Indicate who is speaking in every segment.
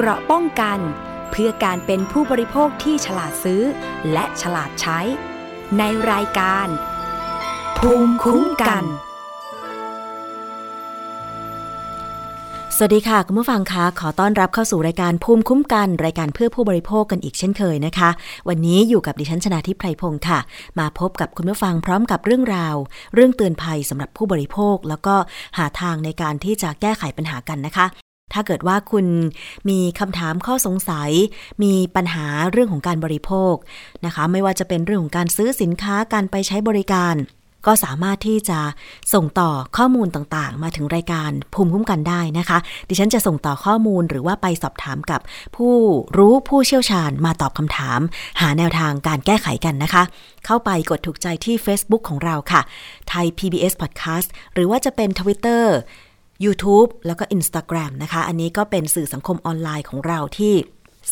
Speaker 1: เกราะป้องกัน เพื่อการเป็นผู้บริโภคที่ฉลาดซื้อ และฉลาดใช้ ในรายการ ภูมิคุ้มกัน
Speaker 2: สวัสดีค่ะ คุณผู้ฟังคะขอต้อนรับเข้าสู่รายการภูมิคุ้มกัน รายการเพื่อผู้บริโภคกันอีกเช่นเคยนะคะ วันนี้อยู่กับดิฉันชนาทิพไพรพงศ์ค่ะ มาพบกับคุณผู้ฟังพร้อมกับเรื่องราว เรื่องเตือนภัยสำหรับผู้บริโภค แล้วก็หาทางในการที่จะแก้ไขปัญหากันนะคะ ถ้าเกิดว่าคุณมีคำถามข้อสงสัย มีปัญหาเรื่องของการบริโภคนะคะ ไม่ว่าจะเป็นเรื่องของการซื้อสินค้าการไปใช้บริการ ก็สามารถที่จะส่งต่อข้อมูลต่างๆ มาถึงรายการภูมิคุ้มกันได้นะคะ ดิฉันจะส่งต่อข้อมูลหรือว่าไปสอบถามกับผู้รู้ผู้เชี่ยวชาญมาตอบคำถาม หาแนวทางการแก้ไขกันนะคะ เข้าไปกดถูกใจที่ Facebook ของเราค่ะไทย PBS Podcast หรือว่าจะเป็น Twitter YouTube แล้วก็ Instagram นะคะ อันนี้ก็เป็นสื่อสังคมออนไลน์ของเราที่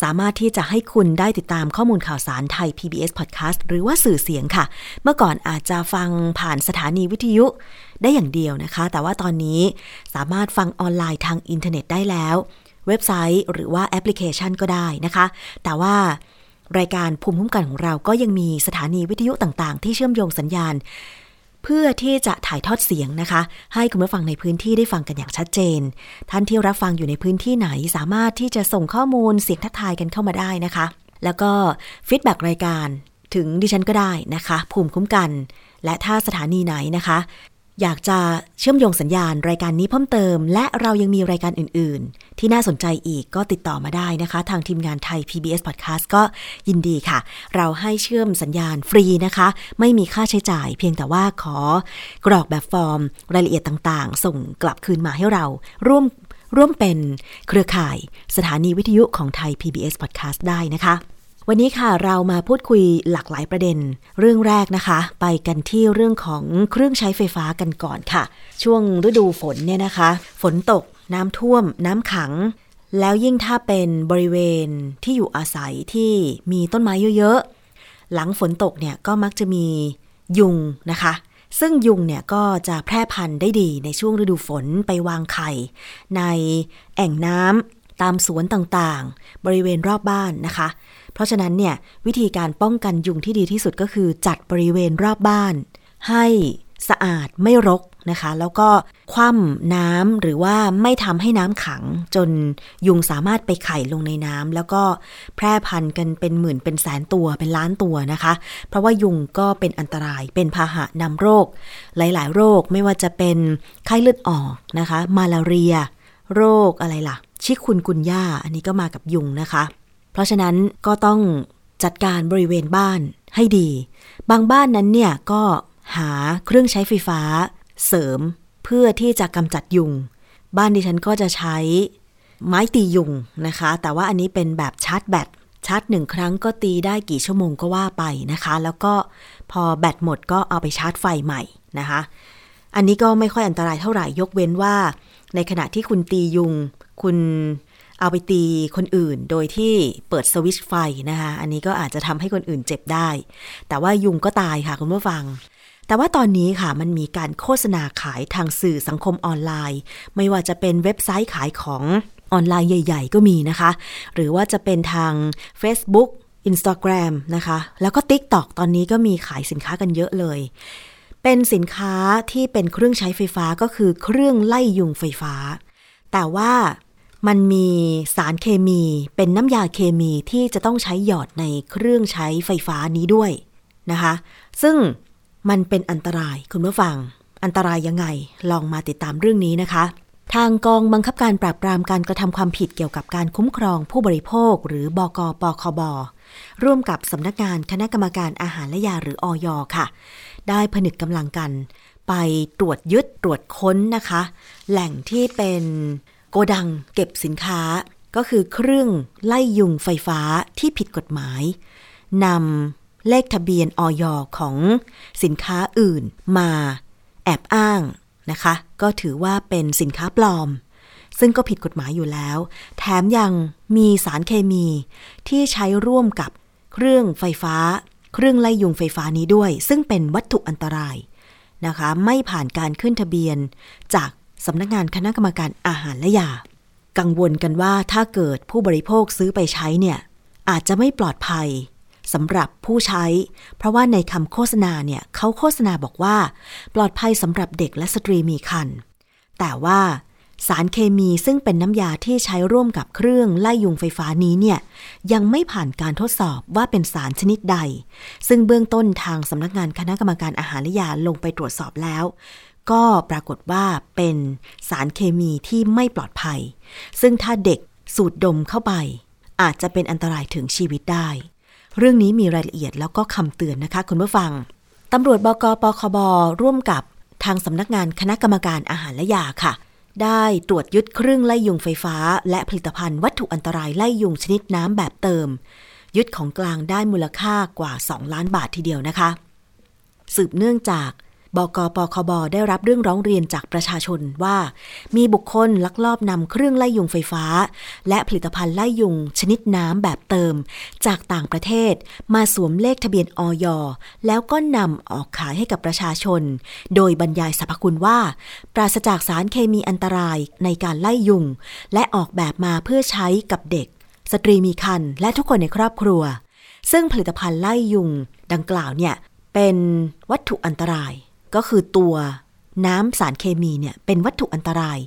Speaker 2: สามารถที่จะให้คุณได้ติดตามข้อมูลข่าวสารไทย PBS Podcast หรือว่าสื่อเสียงค่ะ เมื่อก่อนอาจจะฟังผ่านสถานีวิทยุได้อย่างเดียวนะคะ แต่ว่าตอนนี้สามารถฟังออนไลน์ทางอินเทอร์เน็ตได้แล้ว เว็บไซต์หรือว่าแอปพลิเคชันก็ได้นะคะ แต่ว่ารายการภูมิคุ้มกันของเราก็ยังมีสถานีวิทยุต่างๆ ที่เชื่อมโยงสัญญาณ เพื่อที่จะถ่ายทอดเสียงนะคะ ให้คุณผู้ฟังในพื้นที่ได้ฟังกันอย่างชัดเจน ท่านที่รับฟังอยู่ในพื้นที่ไหนสามารถที่จะส่งข้อมูลเสียงทักทายกันเข้ามาได้นะคะ แล้วก็ฟีดแบ็รายการถึงดิฉันก็ได้นะคะ ภูมิคุ้มกัน และถ้าสถานีไหนนะคะ อยากจะเชื่อมโยงสัญญาณรายการนี้เพิ่มเติม และเรายังมีรายการอื่น ๆ ที่น่าสนใจอีกก็ติดต่อมาได้นะคะ ทางทีมงานไทย PBS Podcast ก็ยินดีค่ะ เราให้เชื่อมสัญญาณฟรีนะคะ ไม่มีค่าใช้จ่าย เพียงแต่ว่าขอกรอกแบบฟอร์ม รายละเอียดต่าง ๆ ส่งกลับคืนมาให้เราร่วมร่วมเป็นเครือข่ายสถานีวิทยุของไทย PBS Podcast ได้นะคะ วันนี้ค่ะเรามาพูดคุยหลากหลายประเด็น เรื่องแรกนะคะ ไปกันที่เรื่องของเครื่องใช้ไฟฟ้ากันก่อนค่ะ ช่วงฤดูฝนเนี่ยนะคะ ฝนตกน้ำท่วม น้ำขัง แล้วยิ่งถ้าเป็นบริเวณที่อยู่อาศัยที่มีต้นไม้เยอะๆ หลังฝนตกเนี่ยก็มักจะมียุงนะคะซึ่งยุงเนี่ยก็จะแพร่พันธุ์ได้ดีในช่วงฤดูฝนไปวางไข่ ในแอ่งน้ำตามสวนต่างๆ บริเวณรอบบ้านนะคะ เพราะฉะนั้นเนี่ยวิธีการป้องกันยุงที่ดีที่สุดก็คือจัดบริเวณรอบบ้าน ให้สะอาดไม่รกนะคะ แล้วก็คว่ำน้ำหรือว่าไม่ทำให้น้ำขัง จนยุงสามารถไปไข่ลงในน้ำแล้วก็แพร่พันธุ์กันเป็นหมื่นเป็นแสนตัวเป็นล้านตัวนะคะ เพราะว่ายุงก็เป็นอันตรายเป็นพาหะนำโรค หลายๆ โรคไม่ว่าจะเป็นไข้เลือดออกนะคะ มาลาเรีย โรคอะไรล่ะ ชิคุนกุนย่าอันนี้ก็มากับยุงนะคะ เพราะฉะนั้นก็ต้องจัดการบริเวณบ้านให้ดี บางบ้านนั้นเนี่ยก็หาเครื่องใช้ไฟฟ้า เสริมเพื่อที่จะกำจัดยุง บ้านดิฉันก็จะใช้ไม้ตียุงนะคะ แต่ว่าอันนี้เป็นแบบชาร์จแบตชาร์จหนึ่งครั้งก็ตีได้กี่ชั่วโมงก็ว่าไปนะคะ แล้วก็พอแบตหมดก็เอาไปชาร์จไฟใหม่นะคะ อันนี้ก็ไม่ค่อยอันตรายเท่าไหร่ยกเว้นว่า ในขณะที่คุณตียุง คุณ เอาไปตีคนอื่นโดยที่เปิดสวิตช์ไฟนะคะอันนี้ก็อาจจะทำให้คนอื่นเจ็บได้ แต่ว่ายุงก็ตายค่ะคุณผู้ฟัง แต่ว่าตอนนี้ค่ะมันมีการโฆษณาขายทางสื่อสังคมออนไลน์ ไม่ว่าจะเป็นเว็บไซต์ขายของออนไลน์ใหญ่ ๆ ก็มีนะคะ หรือว่าจะเป็นทาง Facebook Instagram นะคะ แล้วก็ TikTok ตอนนี้ก็มีขายสินค้ากันเยอะเลย เป็นสินค้าที่เป็นเครื่องใช้ไฟฟ้าก็คือเครื่องไล่ยุงไฟฟ้า แต่ว่า มันมีสารเคมีเป็นน้ำยาเคมีที่จะต้องใช้หยอดในเครื่องใช้ไฟฟ้านี้ด้วยนะคะ ซึ่งมันเป็นอันตรายคุณผู้ฟัง อันตรายยังไงลองมาติดตามเรื่องนี้นะคะ ทางกองบังคับการปราบปรามการกระทำความผิดเกี่ยวกับการคุ้มครองผู้บริโภค หรือบกปคบร่วมกับสำนักงานคณะกรรมการอาหารและยาหรืออยค่ะ ได้ผนึกกำลังกัน ไปตรวจยึดตรวจค้นนะคะ แหล่งที่เป็น กดังเก็บสินค้าก็คือเครื่องไล่ยุงไฟฟ้าที่ผิดกฎหมายนำเลขทะเบียนออยของสินค้าอื่นมาแอบอ้างนะคะ ก็ถือว่าเป็นสินค้าปลอม ซึ่งก็ผิดกฎหมายอยู่แล้ว แถมยังมีสารเคมีที่ใช้ร่วมกับเครื่องไฟฟ้า เครื่องไล่ยุงไฟฟ้านี้ด้วย ซึ่งเป็นวัตถุอันตรายนะคะ ไม่ผ่านการขึ้นทะเบียนจาก สำนักงานคณะกรรมการอาหารและยา กังวลกันว่าถ้าเกิดผู้บริโภคซื้อไปใช้เนี่ยอาจจะไม่ปลอดภัยสำหรับผู้ใช้ เพราะว่าในคำโฆษณาเนี่ยเขาโฆษณาบอกว่า ปลอดภัยสำหรับเด็กและสตรีมีครรภ์แต่ว่าสารเคมีซึ่งเป็นน้ำยาที่ใช้ร่วมกับเครื่องไล่ยุงไฟฟ้านี้เนี่ยยังไม่ผ่านการทดสอบว่าเป็นสารชนิดใด ซึ่งเบื้องต้นทางสำนักงานคณะกรรมการอาหารและยาลงไปตรวจสอบแล้ว ก็ปรากฏว่าเป็นสารเคมีที่ไม่ปลอดภัย ซึ่งถ้าเด็กสูดดมเข้าไป อาจจะเป็นอันตรายถึงชีวิตได้ เรื่องนี้มีรายละเอียดแล้วก็คำเตือนนะคะคุณผู้ฟังตำรวจบกปคบร่วมกับทางสำนักงานคณะกรรมการอาหารและยาค่ะ ได้ตรวจยึดเครื่องไล่ยุงไฟฟ้า และผลิตภัณฑ์วัตถุอันตรายไล่ยุงชนิดน้ำแบบเติม ยึดของกลางได้มูลค่ากว่า 2 ล้านบาททีเดียวนะคะ สืบเนื่องจาก บกปคบได้รับเรื่องร้องเรียนจากประชาชนว่า มีบุคคลลักลอบนำเครื่องไล่ยุงไฟฟ้า และผลิตภัณฑ์ไล่ยุงชนิดน้ำแบบเติม จากต่างประเทศ มาสวมเลขทะเบียนออย แล้วก็นำออกขายให้กับประชาชน โดยบรรยายสรรพคุณว่า ปราศจากสารเคมีอันตรายในการไล่ยุง และออกแบบมาเพื่อใช้กับเด็ก สตรีมีครรภ์และทุกคนในครอบครัว ซึ่งผลิตภัณฑ์ไล่ยุง ดังกล่าวเนี่ยเป็นวัตถุอันตราย ก็คือตัวน้ำสารเคมีเนี่ยเป็นวัตถุอันตราย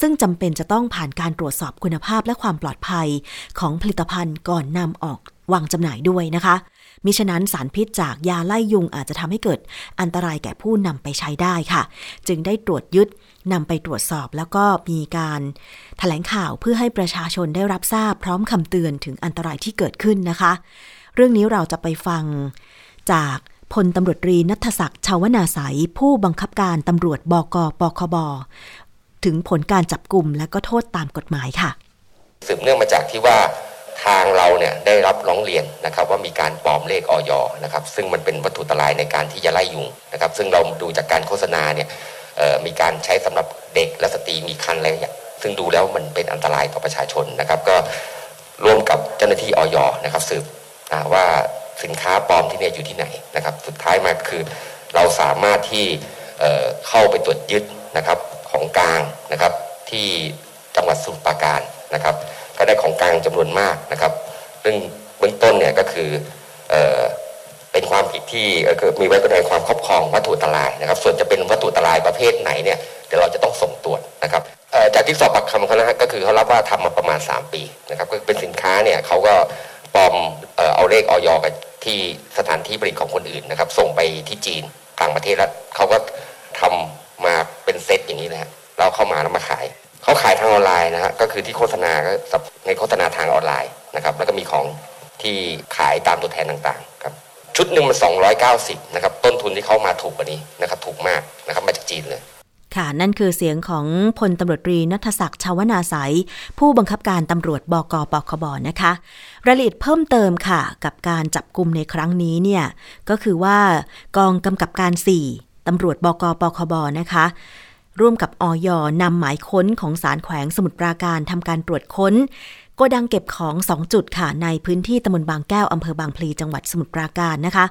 Speaker 2: ซึ่งจำเป็นจะต้องผ่านการตรวจสอบคุณภาพและความปลอดภัยของผลิตภัณฑ์ก่อนนำออกวางจำหน่ายด้วยนะคะ มิฉะนั้นสารพิษจากยาไล่ยุงอาจจะทำให้เกิดอันตรายแก่ผู้นำไปใช้ได้ค่ะ จึงได้ตรวจยึดนำไปตรวจสอบแล้วก็มีการถแถลงข่าวเพื่อให้ประชาชนได้รับทราบพร้อมคำเตือนถึงอันตรายที่เกิดขึ้นนะคะ เรื่องนี้เราจะไปฟังจาก พลตำรวจรีนัทศักดิ์ชาวนาสายผู้บังคับการตำรวจบกปคบ ถึงผลการจับกลุ่มและก็โทษตามกฎหมายค่ะ
Speaker 3: สืบเนื่องมาจากที่ว่าทางเราเนี่ยได้รับร้องเรียนนะครับว่ามีการปลอมเลขออยนะครับ ซึ่งมันเป็นวัตถุอันตรายในการที่จะไล่ยุงนะครับ ซึ่งเราดูจากการโฆษณาเนี่ยมีการใช้สำหรับเด็กและสตรีมีครรภ์อะไรอย่างซึ่งดูแล้วมันเป็นอันตรายต่อประชาชนนะครับ ก็ร่วมกับเจ้าหน้าที่ออยนะครับสืบว่า สินค้าปลอมที่เนี่ยอยู่ที่ไหนนะครับสุดท้ายมาคือเราสามารถที่เข้าไปตรวจยึดนะครับของกลางนะครับที่จังหวัดสุพรรณปราการนะครับก็ได้ของกลางจำนวนมากนะครับ ซึ่งเบื้องต้นเนี่ยก็คือเอเป็นความผิดที่มีไว้ในความครอบครองวัตถุอันตรายนะครับ ส่วนจะเป็นวัตถุอันตรายประเภทไหนเนี่ยเดี๋ยวเราจะต้องส่งตรวจนะครับจากที่สอบปากคำเขานะฮะก็คือเขารับว่าทำมาประมาณ 3 ปีนะครับก็เป็นสินค้าเนี่ยเขาก็ ปลอมเอาเลขออยกับที่สถานที่ผลิตของคนอื่นนะครับ ส่งไปที่จีนต่างประเทศแล้วเขาก็ทำมาเป็นเซตอย่างนี้นะฮะเราเข้ามาแล้วมาขายเขาขายทางออนไลน์นะฮะก็คือที่โฆษณาก็ในโฆษณาทางออนไลน์นะครับแล้วก็มีของที่ขายตามตัวแทนต่างๆครับชุดหนึ่งมัน290นะครับต้นทุนที่เขามาถูกกว่านี้นะครับถูกมากนะครับมาจากจีนเลย
Speaker 2: ค่ะ นั่นคือเสียงของพลตำรวจรีนัทศักดิ์ชาวนาสายผู้บังคับการตำรวจบกปคบนะคะ รายละเอียดเพิ่มเติมค่ะ กับการจับกลุ่มในครั้งนี้เนี่ย ก็คือว่ากองกำกับการ 4ตำรวจบกปคบนะคะ ร่วมกับออยนำหมายค้นของสารแขวงสมุทรปราการทำการตรวจค้นโกดังเก็บของ 2 จุดค่ะ ในพื้นที่ตำบลบางแก้วอำเภอบางพลีจังหวัดสมุทรปราการนะคะ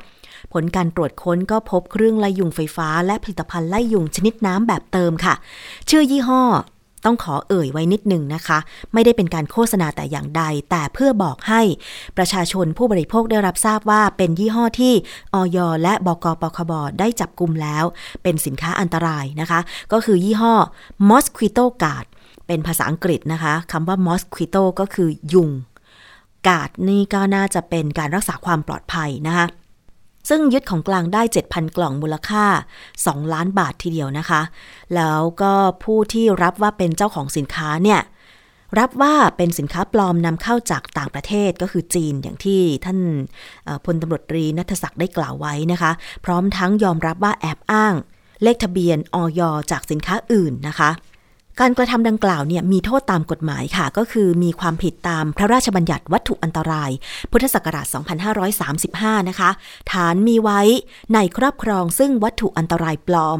Speaker 2: ผลการตรวจค้นก็พบเครื่องไล่ยุงไฟฟ้า และผลิตภัณฑ์ไล่ยุงชนิดน้ำแบบเติมค่ะ ชื่อยี่ห้อต้องขอเอ่ยไว้นิดหนึ่งนะคะ ไม่ได้เป็นการโฆษณาแต่อย่างใด แต่เพื่อบอกให้ประชาชนผู้บริโภคได้รับทราบว่าเป็นยี่ห้อที่ออยและบกปคบได้จับกลุ่มแล้ว เป็นสินค้าอันตรายนะคะ ก็คือยี่ห้อ Mosquito Guard เป็นภาษาอังกฤษนะคะคำว่า Mosquito ก็คือยุง กาดนี่ก็น่าจะเป็นการรักษาความปลอดภัยนะคะ ซึ่งยึดของกลางได้ 7,000 กล่องมูลค่า 2 ล้านบาททีเดียวนะคะ แล้วก็ผู้ที่รับว่าเป็นเจ้าของสินค้าเนี่ยรับว่าเป็นสินค้าปลอมนำเข้าจากต่างประเทศก็คือจีนอย่างที่ท่านพลตำรวจตรีนัทศักดิ์ได้กล่าวไว้นะคะ พร้อมทั้งยอมรับว่าแอบอ้าง เลขทะเบียนออยจากสินค้าอื่นนะคะ การกระทำดังกล่าวเนี่ยมีโทษตามกฎหมายค่ะ ก็คือมีความผิดตามพระราชบัญญัติวัตถุอันตราย พุทธศักราช 2535 นะคะ ฐานมีไว้ในครอบครองซึ่งวัตถุอันตรายปลอม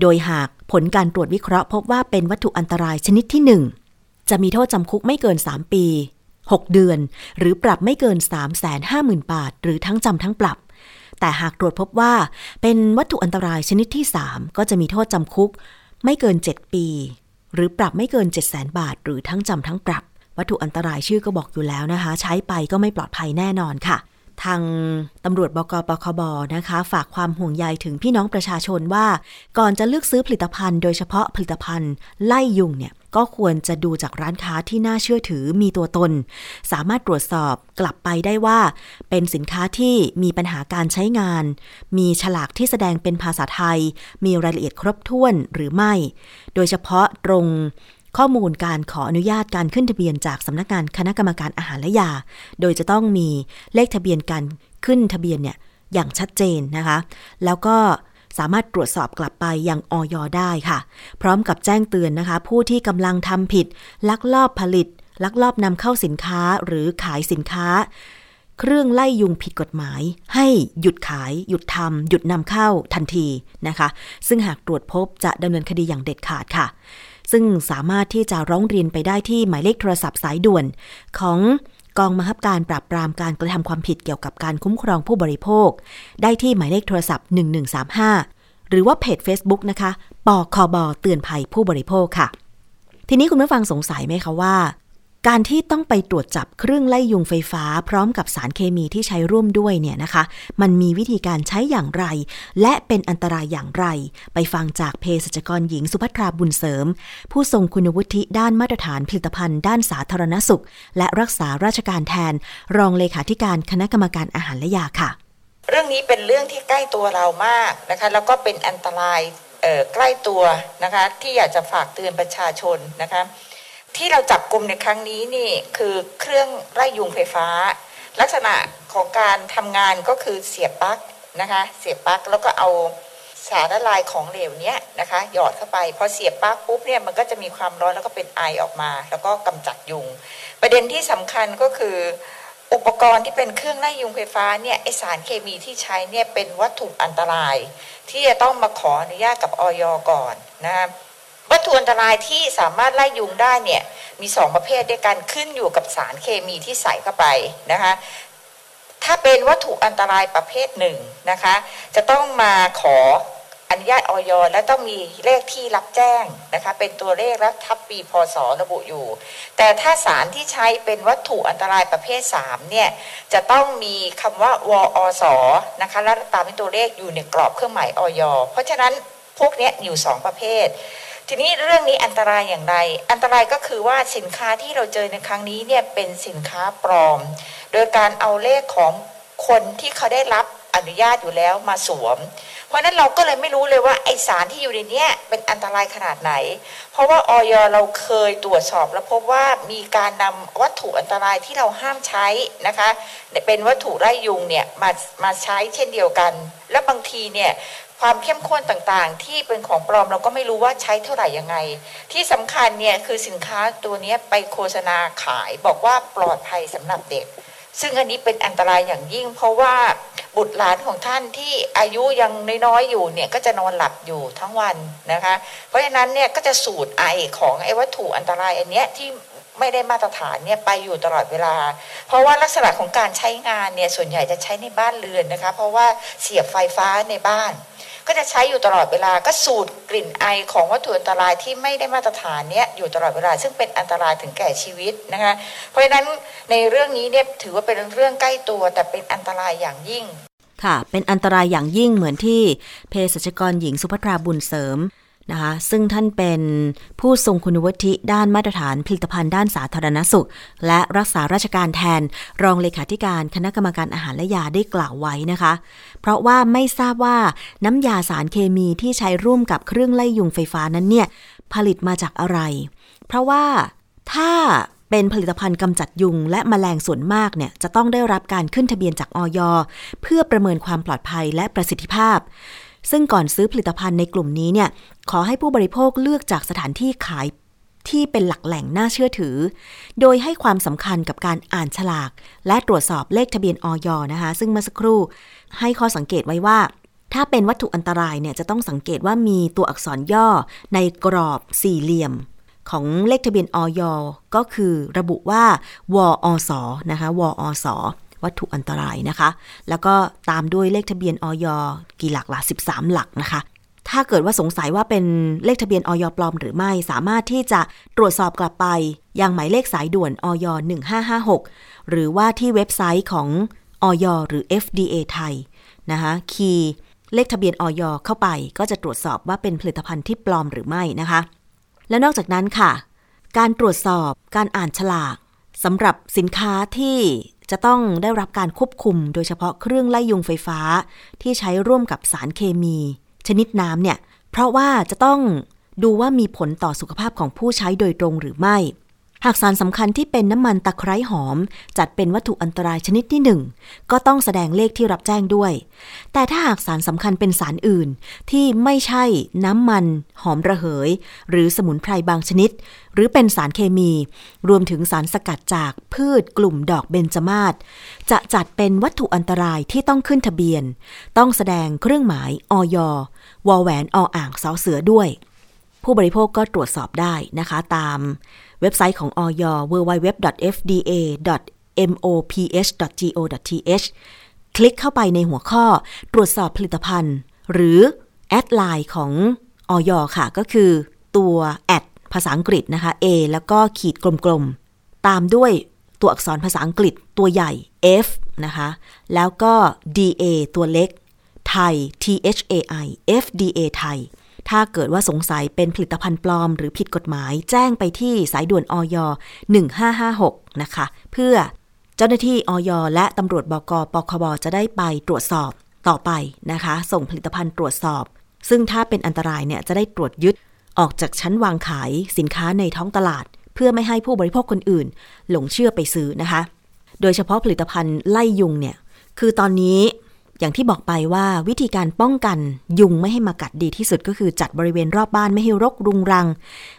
Speaker 2: โดยหากผลการตรวจวิเคราะห์พบว่าเป็นวัตถุอันตรายชนิดที่ 1 จะมีโทษจำคุกไม่เกิน 3 ปี 6 เดือน หรือปรับไม่เกิน 350,000 บาท หรือทั้งจำทั้งปรับแต่หากตรวจพบว่าเป็นวัตถุอันตรายชนิดที่ 3 ก็จะมีโทษจำคุกไม่เกิน 7 ปี หรือปรับไม่เกิน 7 0 0 0 0 0 บาท หรือทั้งจำทั้งปรับ วัตถุอันตรายชื่อก็บอกอยู่แล้วนะคะ ใช้ไปก็ไม่ปลอดภัยแน่นอนค่ะ ทางตำรวจบกปคบนะคะ ฝากความห่วงใยถึงพี่น้องประชาชนว่า ก่อนจะเลือกซื้อผลิตภัณฑ์ โดยเฉพาะผลิตภัณฑ์ไล่ยุงเนี่ย ก็ควรจะดูจากร้านค้าที่น่าเชื่อถือมีตัวตน สามารถตรวจสอบกลับไปได้ว่า เป็นสินค้าที่มีปัญหาการใช้งาน มีฉลากที่แสดงเป็นภาษาไทย มีรายละเอียดครบถ้วนหรือไม่ โดยเฉพาะตรงข้อมูลการขออนุญาตการขึ้นทะเบียนจากสำนักงานคณะกรรมการอาหารและยา โดยจะต้องมีเลขทะเบียนการขึ้นทะเบียนเนี่ยอย่างชัดเจนนะคะ แล้วก็ สามารถตรวจสอบกลับไปยังออยได้ค่ะ พร้อมกับแจ้งเตือนนะคะ ผู้ที่กำลังทำผิด ลักลอบผลิต ลักลอบนำเข้าสินค้าหรือขายสินค้า เครื่องไล่ยุงผิดกฎหมาย ให้หยุดขาย หยุดทำหยุดนำเข้าทันทีนะคะ ซึ่งหากตรวจพบจะดำเนินคดีอย่างเด็ดขาดค่ะ ซึ่งสามารถที่จะร้องเรียนไปได้ที่หมายเลขโทรศัพท์สายด่วนของ กองมังคับการปราบปรามการกระทำความผิดเกี่ยวกับการคุ้มครองผู้บริโภค ได้ที่หมายเลขโทรศัพท์ 1135 หรือว่าเพจ Facebook นะคะปอคอบอเตือนภัยผู้บริโภคค่ะ ทีนี้คุณผู้ฟังสงสัยไหมคะว่า การที่ต้องไปตรวจจับเครื่องไล่ยุงไฟฟ้า พร้อมกับสารเคมีที่ใช้ร่วมด้วยเนี่ยนะคะ มันมีวิธีการใช้อย่างไร และเป็นอันตรายอย่างไร ไปฟังจากเภสัชกรหญิงสุภัทราบุญเสริม ผู้ทรงคุณวุฒิด้านมาตรฐานผลิตภัณฑ์ ด้านสาธารณสุข และรักษาราชการแทน รองเลขาธิการคณะกรรมการอาหารและยาค่ะ
Speaker 4: เรื่องนี้เป็นเรื่องที่ใกล้ตัวเรามากนะคะแล้วก็เป็นอันตรายใกล้ตัวนะคะที่อยากจะฝากเตือนประชาชนนะคะ ที่เราจับกลุ่มในครั้งนี้นี่คือเครื่องไล่ยุงไฟฟ้า ลักษณะของการทำงานก็คือเสียบปลั๊กนะคะ เสียบปลั๊กแล้วก็เอาสารละลายของเหลวเนี้ยนะคะหยอดเข้าไปพอเสียบปลั๊กปุ๊บเนี่ยมันก็จะมีความร้อนแล้วก็เป็นไอออกมา แล้วก็กำจัดยุง ประเด็นที่สำคัญก็คือ อุปกรณ์ที่เป็นเครื่องไล่ยุงไฟฟ้าเนี่ยไอสารเคมีที่ใช้เนี่ยเป็นวัตถุอันตราย ที่จะต้องมาขออนุญาตกับออยก่อนนะครับ วัตถุอันตรายที่สามารถไล่ยุงได้เนี่ยมีสองประเภทด้วยกันขึ้นอยู่กับสารเคมีที่ใส่เข้าไปนะคะถ้าเป็นวัตถุอันตรายประเภทหนึ่งนะคะจะต้องมาขออนุญาตออยและต้องมีเลขที่รับแจ้งนะคะเป็นตัวเลขและทับปีพศระบุอยู่ แต่ถ้าสารที่ใช้เป็นวัตถุอันตรายประเภท3เนี่ยจะต้องมีคำว่าวอสนะคะและตามเป็นตัวเลขอยู่ในกรอบเครื่องหมายออยเพราะฉะนั้นพวกนี้อยู่ 2 ประเภท ทีนี้เรื่องนี้อันตรายอย่างไร อันตรายก็คือว่าสินค้าที่เราเจอในครั้งนี้เนี่ยเป็นสินค้าปลอม โดยการเอาเลขของคนที่เขาได้รับอนุญาตอยู่แล้วมาสวม ราะนั้นเราก็เลยไม่รู้เลยว่าไอสารที่อยู่ในนี้เป็นอันตรายขนาดไหน เพราะว่าออยเราเคยตรวจสอบแล้วพบว่ามีการนำวัตถุอันตรายที่เราห้ามใช้นะคะเป็นวัตถุไล่ยุงเนี่ยมามาใช้เช่นเดียวกัน และบางทีเนี่ยความเข้มข้นต่างๆ ที่เป็นของปลอมเราก็ไม่รู้ว่าใช้เท่าไหร่ยังไง ที่สำคัญเนี่ยคือสินค้าตัวนี้ไปโฆษณาขายบอกว่าปลอดภัยสำหรับเด็ก ซึ่งอันนี้เป็นอันตรายอย่างยิ่ง เพราะว่าบุตรหลานของท่านที่อายุยังน้อยๆอยู่เนี่ยก็จะนอนหลับอยู่ทั้งวันนะคะ เพราะฉะนั้นเนี่ยก็จะสูดไอของไอวัตถุอันตรายอันเนี้ยที่ไม่ได้มาตรฐานเนี่ยไปอยู่ตลอดเวลา เพราะว่าลักษณะของการใช้งานเนี่ยส่วนใหญ่จะใช้ในบ้านเรือนนะคะ เพราะว่าเสียบไฟฟ้าในบ้าน ก็จะใช้อยู่ตลอดเวลาก็สูดกลิ่นไอของวัตถุอันตรายที่ไม่ได้มาตรฐานเนี้ยอยู่ตลอดเวลา ซึ่งเป็นอันตรายถึงแก่ชีวิตนะคะเพราะฉะนั้นในเรื่องนี้เนี่ยถือว่าเป็นเรื่องใกล้ตัว แต่เป็นอันตรายอย่างยิ่ง
Speaker 2: ค่ะ เป็นอันตรายอย่างยิ่งเหมือนที่เภสัชกรหญิงสุภัทราบุญเสริม นะคะซึ่งท่านเป็นผู้ทรงคุณวุฒิด้านมาตรฐานผลิตภัณฑ์ด้านสาธารณสุข และรักษาราชการแทน รองเลขาธิการคณะกรรมการอาหารและยาได้กล่าวไว้นะคะ เพราะว่าไม่ทราบว่าน้ำยาสารเคมีที่ใช้ร่วมกับเครื่องไล่ยุงไฟฟ้านั้นเนี่ยผลิตมาจากอะไร เพราะว่าถ้าเป็นผลิตภัณฑ์กำจัดยุง และมแมลงส่วนมากเนี่ยจะต้องได้รับการขึ้นทะเบียนจากออยเพื่อประเมินความปลอดภัยและประสิทธิภาพ ซึ่งก่อนซื้อผลิตภัณฑ์ในกลุ่มนี้เนี่ยขอให้ผู้บริโภคเลือกจากสถานที่ขายที่เป็นหลักแหล่งน่าเชื่อถือ โดยให้ความสำคัญกับการอ่านฉลาก และตรวจสอบเลขทะเบียนออยนะคะ ซึ่งเมื่อสักครู่ให้ข้อสังเกตไว้ว่า ถ้าเป็นวัตถุอันตรายเนี่ยจะต้องสังเกตว่ามีตัวอักษรย่อในกรอบสี่เหลี่ยม ของเลขทะเบียนออยก็คือระบุว่าวอสนะคะวอส วัตถุอันตรายนะคะ แล้วก็ตามด้วยเลขทะเบียนออยกี่หลักล่ะ13 หลักนะคะ ถ้าเกิดว่าสงสัยว่าเป็นเลขทะเบียนออยปลอมหรือไม่ สามารถที่จะตรวจสอบกลับไป ยังหมายเลขสายด่วนออย1556 หรือว่าที่เว็บไซต์ของออยหรือ FDA ไทยนะคะคีย์เลขทะเบียนออยเข้าไป ก็จะตรวจสอบว่าเป็นผลิตภัณฑ์ที่ปลอมหรือไม่นะคะ และนอกจากนั้นค่ะ การตรวจสอบการอ่านฉลากสำหรับสินค้าที่ จะต้องได้รับการควบคุมโดยเฉพาะเครื่องไล่ยุงไฟฟ้า ที่ใช้ร่วมกับสารเคมี ชนิดน้ำเนี่ย เพราะว่าจะต้องดูว่ามีผลต่อสุขภาพของผู้ใช้โดยตรงหรือไม่ หากสารสำคัญที่เป็นน้ำมันตะไคร้หอม จัดเป็นวัตถุอันตรายชนิดที่หนึ่งก็ต้องแสดงเลขที่รับแจ้งด้วย แต่ถ้าหากสารสำคัญเป็นสารอื่น ที่ไม่ใช่น้ำมัน หอมระเหย หรือสมุนไพรบางชนิด หรือเป็นสารเคมี รวมถึงสารสกัดจากพืชกลุ่มดอกเบญจมาศจะจัดเป็นวัตถุอันตรายที่ต้องขึ้นทะเบียน ต้องแสดงเครื่องหมายออยวอแหวนออ่างสอเสือด้วย ผู้บริโภคก็ตรวจสอบได้นะคะตามเว็บไซต์ของอย www.fda.moph.go.th คลิกเข้าไปในหัวข้อตรวจสอบผลิตภัณฑ์ หรือแอดไลน์ของอยค่ะ ก็คือตัวแอดภาษาอังกฤษนะคะ A แล้วก็ขีดกลมๆ ตามด้วยตัวอักษรภาษาอังกฤษตัวใหญ่ F นะคะ แล้วก็ DA ตัวเล็ก ไทย T H A I FDA ไทย ถ้าเกิดว่าสงสัยเป็นผลิตภัณฑ์ปลอมหรือผิดกฎหมาย แจ้งไปที่สายด่วนอย 1556 นะคะ เพื่อเจ้าหน้าที่อยและตำรวจบกปคบจะได้ไปตรวจสอบต่อไปนะคะ ส่งผลิตภัณฑ์ตรวจสอบ ซึ่งถ้าเป็นอันตรายเนี่ยจะได้ตรวจยึดออกจากชั้นวางขายสินค้าในท้องตลาด เพื่อไม่ให้ผู้บริโภคคนอื่น หลงเชื่อไปซื้อนะคะ โดยเฉพาะผลิตภัณฑ์ไล่ยุงเนี่ยคือตอนนี้ อย่างที่บอกไปว่าวิธีการป้องกันยุงไม่ให้มากัดดีที่สุดก็คือจัดบริเวณรอบบ้านไม่ให้รกรุงรัง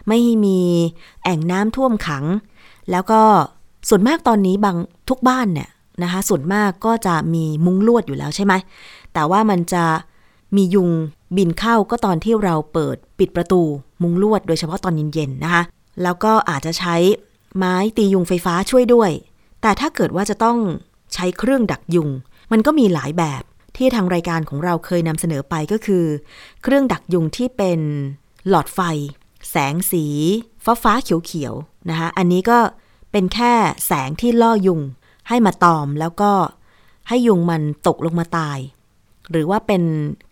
Speaker 2: ไม่ให้มีแอ่งน้ำท่วมขัง แล้วก็ส่วนมากตอนนี้บางทุกบ้านเนี่ยนะคะส่วนมากก็จะมีมุ้งลวดอยู่แล้วใช่ไหมแต่ว่ามันจะมียุงบินเข้าก็ตอนที่เราเปิดปิดประตูมุ้งลวดโดยเฉพาะตอนเย็นๆนะคะแล้วก็อาจจะใช้ไม้ตียุงไฟฟ้าช่วยด้วย แต่ถ้าเกิดว่าจะต้องใช้เครื่องดักยุง มันก็มีหลายแบบที่ทางรายการของเราเคยนำเสนอไปก็คือ เครื่องดักยุงที่เป็นหลอดไฟ แสงสี ฟ้าฟ้าเขียวเขียวนะคะอันนี้ก็เป็นแค่แสงที่ล่อยุง ให้มาตอมแล้วก็ให้ยุงมันตกลงมาตาย หรือว่าเป็น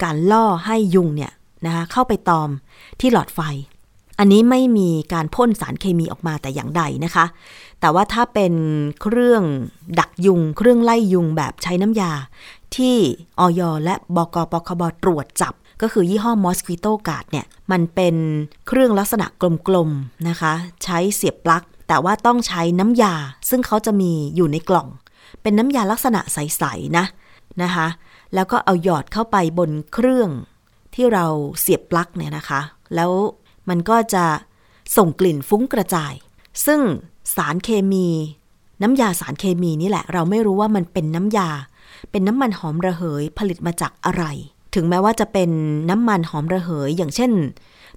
Speaker 2: การล่อให้ยุงเนี่ยนะคะเข้าไปตอมที่หลอดไฟ อันนี้ไม่มีการพ่นสารเคมีออกมาแต่อย่างใดนะคะ แต่ว่าถ้าเป็นเครื่องดักยุง เครื่องไล่ยุงแบบใช้น้ำยา ที่ออยและบกปคบตรวจจับ ก็คือยี่ห้อ Mosquito Guard เนี่ยมันเป็นเครื่องลักษณะกลมๆนะคะ ใช้เสียบปลั๊ก แต่ว่าต้องใช้น้ำยา ซึ่งเขาจะมีอยู่ในกล่อง เป็นน้ำยาลักษณะใสๆนะนะคะ แล้วก็เอาหยอดเข้าไปบนเครื่องที่เราเสียบปลั๊กเนี่ยนะคะ แล้วมันก็จะส่งกลิ่นฟุ้งกระจาย ซึ่ง สารเคมี น้ำยาสารเคมีนี่แหละ เราไม่รู้ว่ามันเป็นน้ำยา เป็นน้ำมันหอมระเหยผลิตมาจากอะไร ถึงแม้ว่าจะเป็นน้ำมันหอมระเหย อย่างเช่น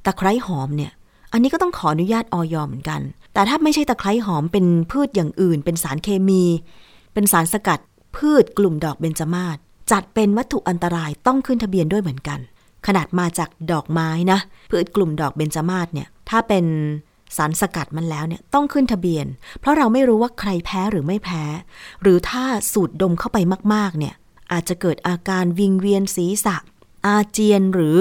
Speaker 2: ตะไคร้หอมเนี่ย อันนี้ก็ต้องขออนุญาตออยเหมือนกัน แต่ถ้าไม่ใช่ตะไคร้หอมเป็นพืชอย่างอื่น เป็นสารเคมี เป็นสารสกัด พืชกลุ่มดอกเบญจมาศจัดเป็นวัตถุอันตรายต้องขึ้นทะเบียนด้วยเหมือนกัน ขนาดมาจากดอกไม้นะพืชกลุ่มดอกเบญจมาศเนี่ย ถ้าเป็น สารสกัดมันแล้วเนี่ยต้องขึ้นทะเบียน เพราะเราไม่รู้ว่าใครแพ้หรือไม่แพ้ หรือถ้าสูดดมเข้าไปมากๆเนี่ยอาจจะเกิดอาการวิงเวียนศีรษะ อาเจียนหรือ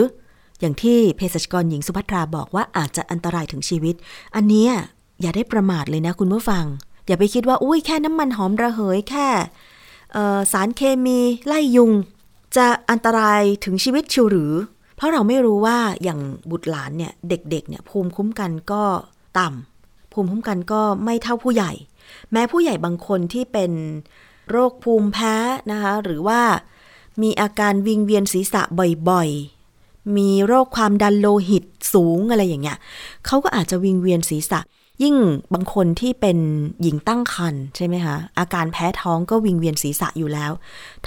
Speaker 2: อย่างที่เภสัชกรหญิงสุภัทราบอกว่าอาจจะอันตรายถึงชีวิต อันนี้อย่าได้ประมาทเลยนะคุณผู้ฟัง อย่าไปคิดว่าอุ้ยแค่น้ำมันหอมระเหยแค่สารเคมีไล่ยุง จะอันตรายถึงชีวิตชิวหรือ เพราะเราไม่รู้ว่าอย่างบุตรหลานเนี่ยเด็กๆเนี่ยภูมิคุ้มกันก็ ต่ำภูมิคุ้มกันก็ไม่เท่าผู้ใหญ่ แม้ผู้ใหญ่บางคนที่เป็นโรคภูมิแพ้นะคะหรือว่ามีอาการวิงเวียนศีรษะบ่อยๆ มีโรคความดันโลหิตสูงอะไรอย่างเงี้ยเขาก็อาจจะวิงเวียนศีรษะ ยิ่งบางคนที่เป็นหญิงตั้งครรภ์ใช่ไหมคะอาการแพ้ท้องก็วิงเวียนศีรษะอยู่แล้ว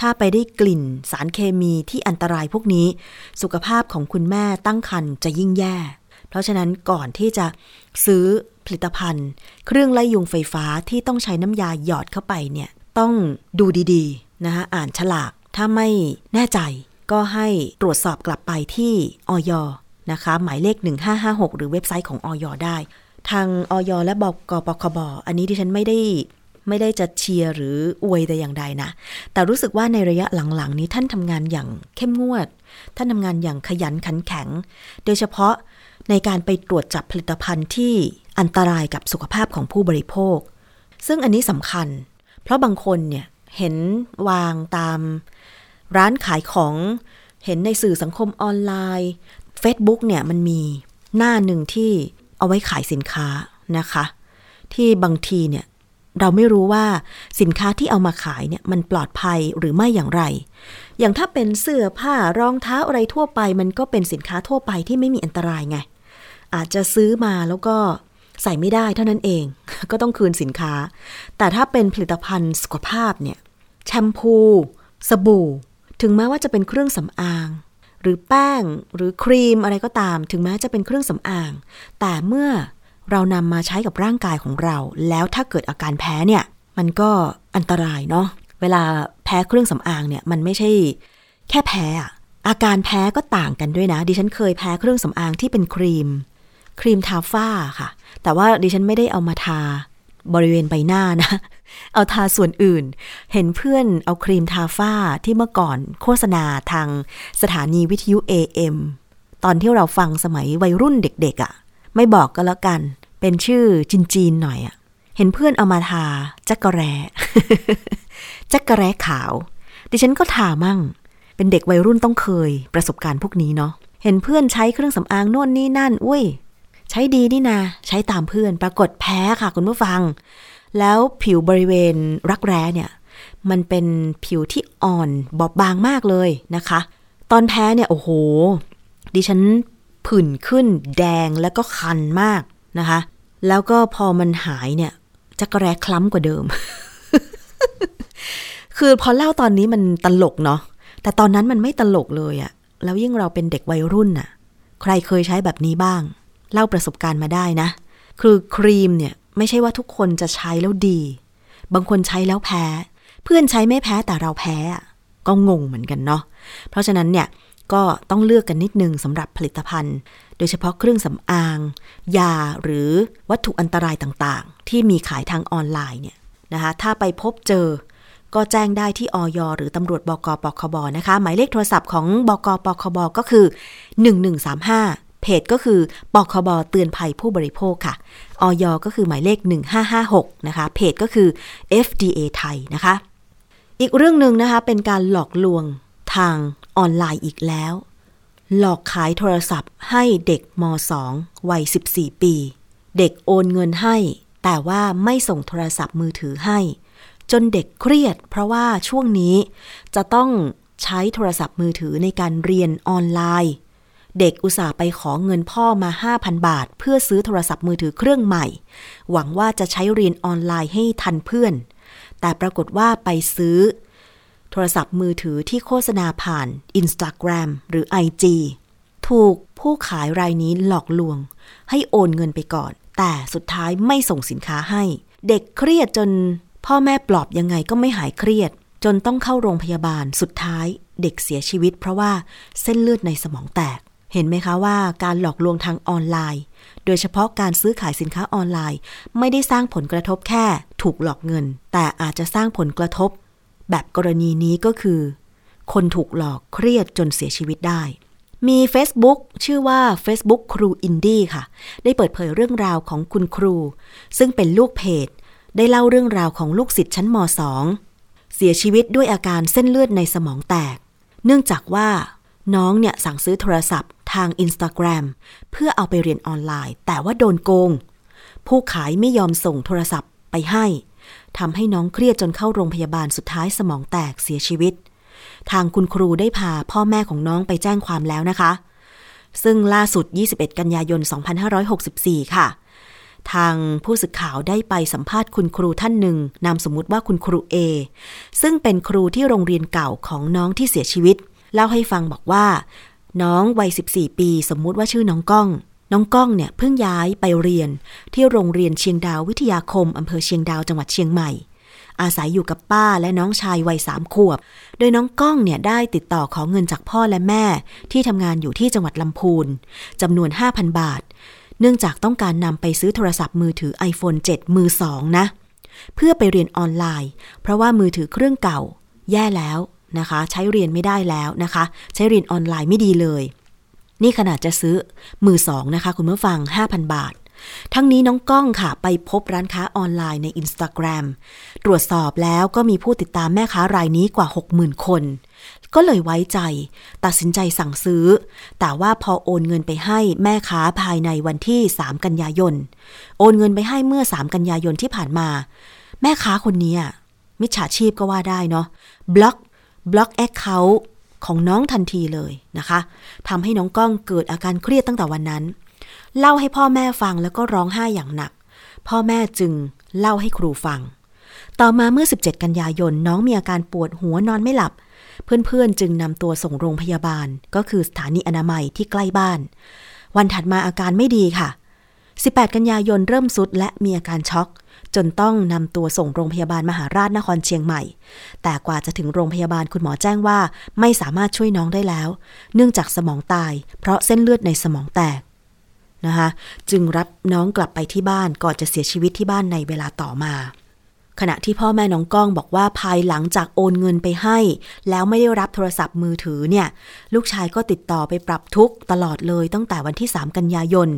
Speaker 2: ถ้าไปได้กลิ่นสารเคมีที่อันตรายพวกนี้ สุขภาพของคุณแม่ตั้งครรภ์จะยิ่งแย่ เพราะฉะนั้นก่อนที่จะซื้อผลิตภัณฑ์ เครื่องไล่ยุงไฟฟ้าที่ต้องใช้น้ำยาหยอดเข้าไปเนี่ยต้องดูดีๆนะคะอ่านฉลากถ้าไม่แน่ใจก็ให้ตรวจสอบกลับไปที่ออยนะคะ หมายเลข 1556 หรือเว็บไซต์ของออยได้ ทางออยและบกปคบอันนี้ที่ฉันไม่ได้ไม่ได้จะเชียร์หรืออวยแต่อย่างใดนะ แต่รู้สึกว่าในระยะหลังๆ นี้ท่านทำงานอย่างเข้มงวด ท่านทำงานอย่างขยันขันแข็ง โดยเฉพาะ ในการไปตรวจจับผลิตภัณฑ์ที่อันตรายกับสุขภาพของผู้บริโภค ซึ่งอันนี้สำคัญ เพราะบางคนเนี่ยเห็นวางตามร้านขายของเห็นในสื่อสังคมออนไลน์ Facebook เนี่ยมันมีหน้าหนึ่งที่เอาไว้ขายสินค้านะคะ ที่บางทีเนี่ยเราไม่รู้ว่าสินค้าที่เอามาขายเนี่ยมันปลอดภัยหรือไม่อย่างไร อย่างถ้าเป็นเสื้อผ้ารองเท้าอะไรทั่วไป มันก็เป็นสินค้าทั่วไปที่ไม่มีอันตรายไง อาจจะซื้อมาแล้วก็ใส่ไม่ได้เท่านั้นเอง ก็ต้องคืนสินค้า แต่ถ้าเป็นผลิตภัณฑ์สุขภาพเนี่ยแชมพู สบู่ ถึงแม้ว่าจะเป็นเครื่องสำอาง หรือแป้งหรือครีมอะไรก็ตาม ถึงแม้จะเป็นเครื่องสำอาง แต่เมื่อเรานำมาใช้กับร่างกายของเรา แล้วถ้าเกิดอาการแพ้เนี่ย มันก็อันตรายเนาะเวลาแพ้เครื่องสำอางเนี่ยมันไม่ใช่ แค่แพ้อาการแพ้ก็ต่างกันด้วยนะ ดิฉันเคยแพ้เครื่องสำอางที่เป็นครีม ครีมทาฝ้าค่ะ แต่ว่าดิฉันไม่ได้เอามาทาบริเวณใบหน้านะ เอาทาส่วนอื่น เห็นเพื่อนเอาครีมทาฝ้าที่เมื่อก่อนโฆษณาทางสถานีวิทยุ AM ตอนที่เราฟังสมัยวัยรุ่นเด็กๆอะ่ะ ไม่บอกก็แล้วกัน เป็นชื่อจีนๆหน่อยอะ่ะ เห็นเพื่อนเอามาทาจักกระแรจักกระแรขาว ดิฉันก็ทามั่ง เป็นเด็กวัยรุ่นต้องเคยประสบการณ์พวกนี้เนาะ เห็นเพื่อนใช้เครื่องสำอางโน่นนี่นั่น อุ้ย ใช้ดีนี่นาใช้ตามเพื่อนปรากฏแพ้ค่ะคุณผู้ฟัง แล้วผิวบริเวณรักแร้เนี่ย มันเป็นผิวที่อ่อนบอบบางมากเลยนะคะ ตอนแพ้เนี่ยโอ้โห ดิฉันผื่นขึ้นแดงแล้วก็คันมากนะคะ แล้วก็พอมันหายเนี่ยจะกระแรคล้ำกว่าเดิม คือพอเล่าตอนนี้มันตลกเนาะแต่ตอนนั้นมันไม่ตลกเลยอะแล้วยิ่งเราเป็นเด็กวัยรุ่นน่ะ ใครเคยใช้แบบนี้บ้าง เล่าประสบการณ์มาได้นะ คือครีมเนี่ยไม่ใช่ว่าทุกคนจะใช้แล้วดี บางคนใช้แล้วแพ้ เพื่อนใช้ไม่แพ้แต่เราแพ้ก็งงเหมือนกันเนาะ เพราะฉะนั้นเนี่ยก็ต้องเลือกกันนิดนึงสำหรับผลิตภัณฑ์ โดยเฉพาะเครื่องสำอาง ยาหรือวัตถุอันตรายต่างๆ ที่มีขายทางออนไลน์เนี่ยนะคะถ้าไปพบเจอก็แจ้งได้ที่อย หรือตำรวจบกปคบนะคะ หมายเลขโทรศัพท์ของบกปคบก็คือ 1135 เพจก็คือปคบเตือนภัยผู้บริโภคค่ะออยก็คือหมายเลข 1556 นะคะ เพจก็คือ FDA ไทยนะคะ อีกเรื่องหนึ่งนะคะ เป็นการหลอกลวงทางออนไลน์อีกแล้ว หลอกขายโทรศัพท์ให้เด็กม 2 วัย 14 ปี เด็กโอนเงินให้ แต่ว่าไม่ส่งโทรศัพท์มือถือให้ จนเด็กเครียด เพราะว่าช่วงนี้จะต้องใช้โทรศัพท์มือถือในการเรียนออนไลน์ เด็กอุตส่าห์ไปขอเงินพ่อมา 5,000 บาท เพื่อซื้อโทรศัพท์มือถือเครื่องใหม่ หวังว่าจะใช้เรียนออนไลน์ให้ทันเพื่อน แต่ปรากฏว่าไปซื้อ โทรศัพท์มือถือที่โฆษณาผ่าน Instagram หรือ IG ถูกผู้ขายรายนี้หลอกลวง ให้โอนเงินไปก่อน แต่สุดท้ายไม่ส่งสินค้าให้ เด็กเครียดจน พ่อแม่ปลอบยังไงก็ไม่หายเครียด จนต้องเข้าโรงพยาบาลสุดท้าย เด็กเสียชีวิต เพราะว่าเส้นเลือดในสมองแตก เห็นไหมคะว่าการหลอกลวงทางออนไลน์ โดยเฉพาะการซื้อขายสินค้าออนไลน์ ไม่ได้สร้างผลกระทบแค่ถูกหลอกเงิน แต่อาจจะสร้างผลกระทบ แบบกรณีนี้ก็คือ คนถูกหลอกเครียดจนเสียชีวิตได้ มี Facebook ชื่อว่า Facebook ครูอินดี้ค่ะ ได้เปิดเผยเรื่องราวของคุณครู ซึ่งเป็นลูกเพจ ได้เล่าเรื่องราวของลูกศิษย์ชั้นม .2 เสียชีวิตด้วยอาการเส้นเลือดในสมองแตก เนื่องจากว่า น้องเนี่ยสั่งซื้อโทรศัพท์ทาง Instagram เพื่อเอาไปเรียนออนไลน์ แต่ว่าโดนโกง ผู้ขายไม่ยอมส่งโทรศัพท์ไปให้ทำให้น้องเครียดจนเข้าโรงพยาบาลสุดท้ายสมองแตกเสียชีวิต ทางคุณครูได้พาพ่อแม่ของน้องไปแจ้งความแล้วนะคะ ซึ่งล่าสุด 21 กันยายน 2564 ค่ะ ทางผู้สื่อข่าวได้ไปสัมภาษณ์คุณครูท่านหนึ่ง นามสมมุติว่าคุณครูเอซึ่งเป็นครูที่โรงเรียนเก่าของน้องที่เสียชีวิต เล่าให้ฟังบอกว่า น้องวัย 14 ปี สมมุติว่าชื่อน้องก้อง น้องก้องเนี่ยเพิ่งย้ายไปเรียน ที่โรงเรียนเชียงดาววิทยาคมอำเภอเชียงดาวจังหวัดเชียงใหม่ อาศัยอยู่กับป้าและน้องชายวัยสามขวบ โดยน้องก้องเนี่ยได้ติดต่อขอเงินจากพ่อและแม่ ที่ทำงานอยู่ที่จังหวัดลำพูนจำนวน 5,000 บาท เนื่องจากต้องการนำไปซื้อโทรศัพท์มือถือ iPhone 7 มือสองนะ เพื่อไปเรียนออนไลน์ เพราะว่ามือถือเครื่องเก่า แย่แล้ว นะคะ ใช้เรียนไม่ได้แล้วนะคะ ใช้เรียนออนไลน์ไม่ดีเลย นี่ขนาดจะซื้อมือสองนะคะ คุณผู้ฟัง 5,000 บาท ทั้งนี้น้องก้องค่ะไปพบร้านค้าออนไลน์ใน Instagram ตรวจสอบแล้วก็มีผู้ติดตามแม่ค้ารายนี้กว่า 60,000 คน ก็เลยไว้ใจ ตัดสินใจสั่งซื้อ แต่ว่าพอโอนเงินไปให้แม่ค้าภายในวันที่ 3 กันยายน โอนเงินไปให้เมื่อ 3 กันยายนที่ผ่านมา แม่ค้าคนนี้อะมิจฉาชีพก็ว่าได้เนาะบล็อก บล็อกแอคเคาท์ของน้องทันทีเลยนะคะทำให้น้องก้องเกิดอาการเครียดตั้งแต่วันนั้น เล่าให้พ่อแม่ฟังแล้วก็ร้องไห้อย่างหนัก พ่อแม่จึงเล่าให้ครูฟัง ต่อมาเมื่อ 17 กันยายนน้องมีอาการปวดหัวนอนไม่หลับ เพื่อนๆจึงนำตัวส่งโรงพยาบาล ก็คือสถานีอนามัยที่ใกล้บ้าน วันถัดมาอาการไม่ดีค่ะ 18 กันยายนเริ่มสุดและมีอาการช็อก จนต้องนำตัวส่งโรงพยาบาลมหาราชนครเชียงใหม่ แต่กว่าจะถึงโรงพยาบาลคุณหมอแจ้งว่า ไม่สามารถช่วยน้องได้แล้ว เนื่องจากสมองตาย เพราะเส้นเลือดในสมองแตกนะคะจึงรับน้องกลับไปที่บ้านก่อนจะเสียชีวิตที่บ้านในเวลาต่อมา ขณะที่พ่อแม่น้องก้องบอกว่าภายหลังจากโอนเงินไปให้ แล้วไม่ได้รับโทรศัพท์มือถือเนี่ย ลูกชายก็ติดต่อไปปรับทุกข์ตลอดเลยตั้งแต่วันที่ 3 กันยายน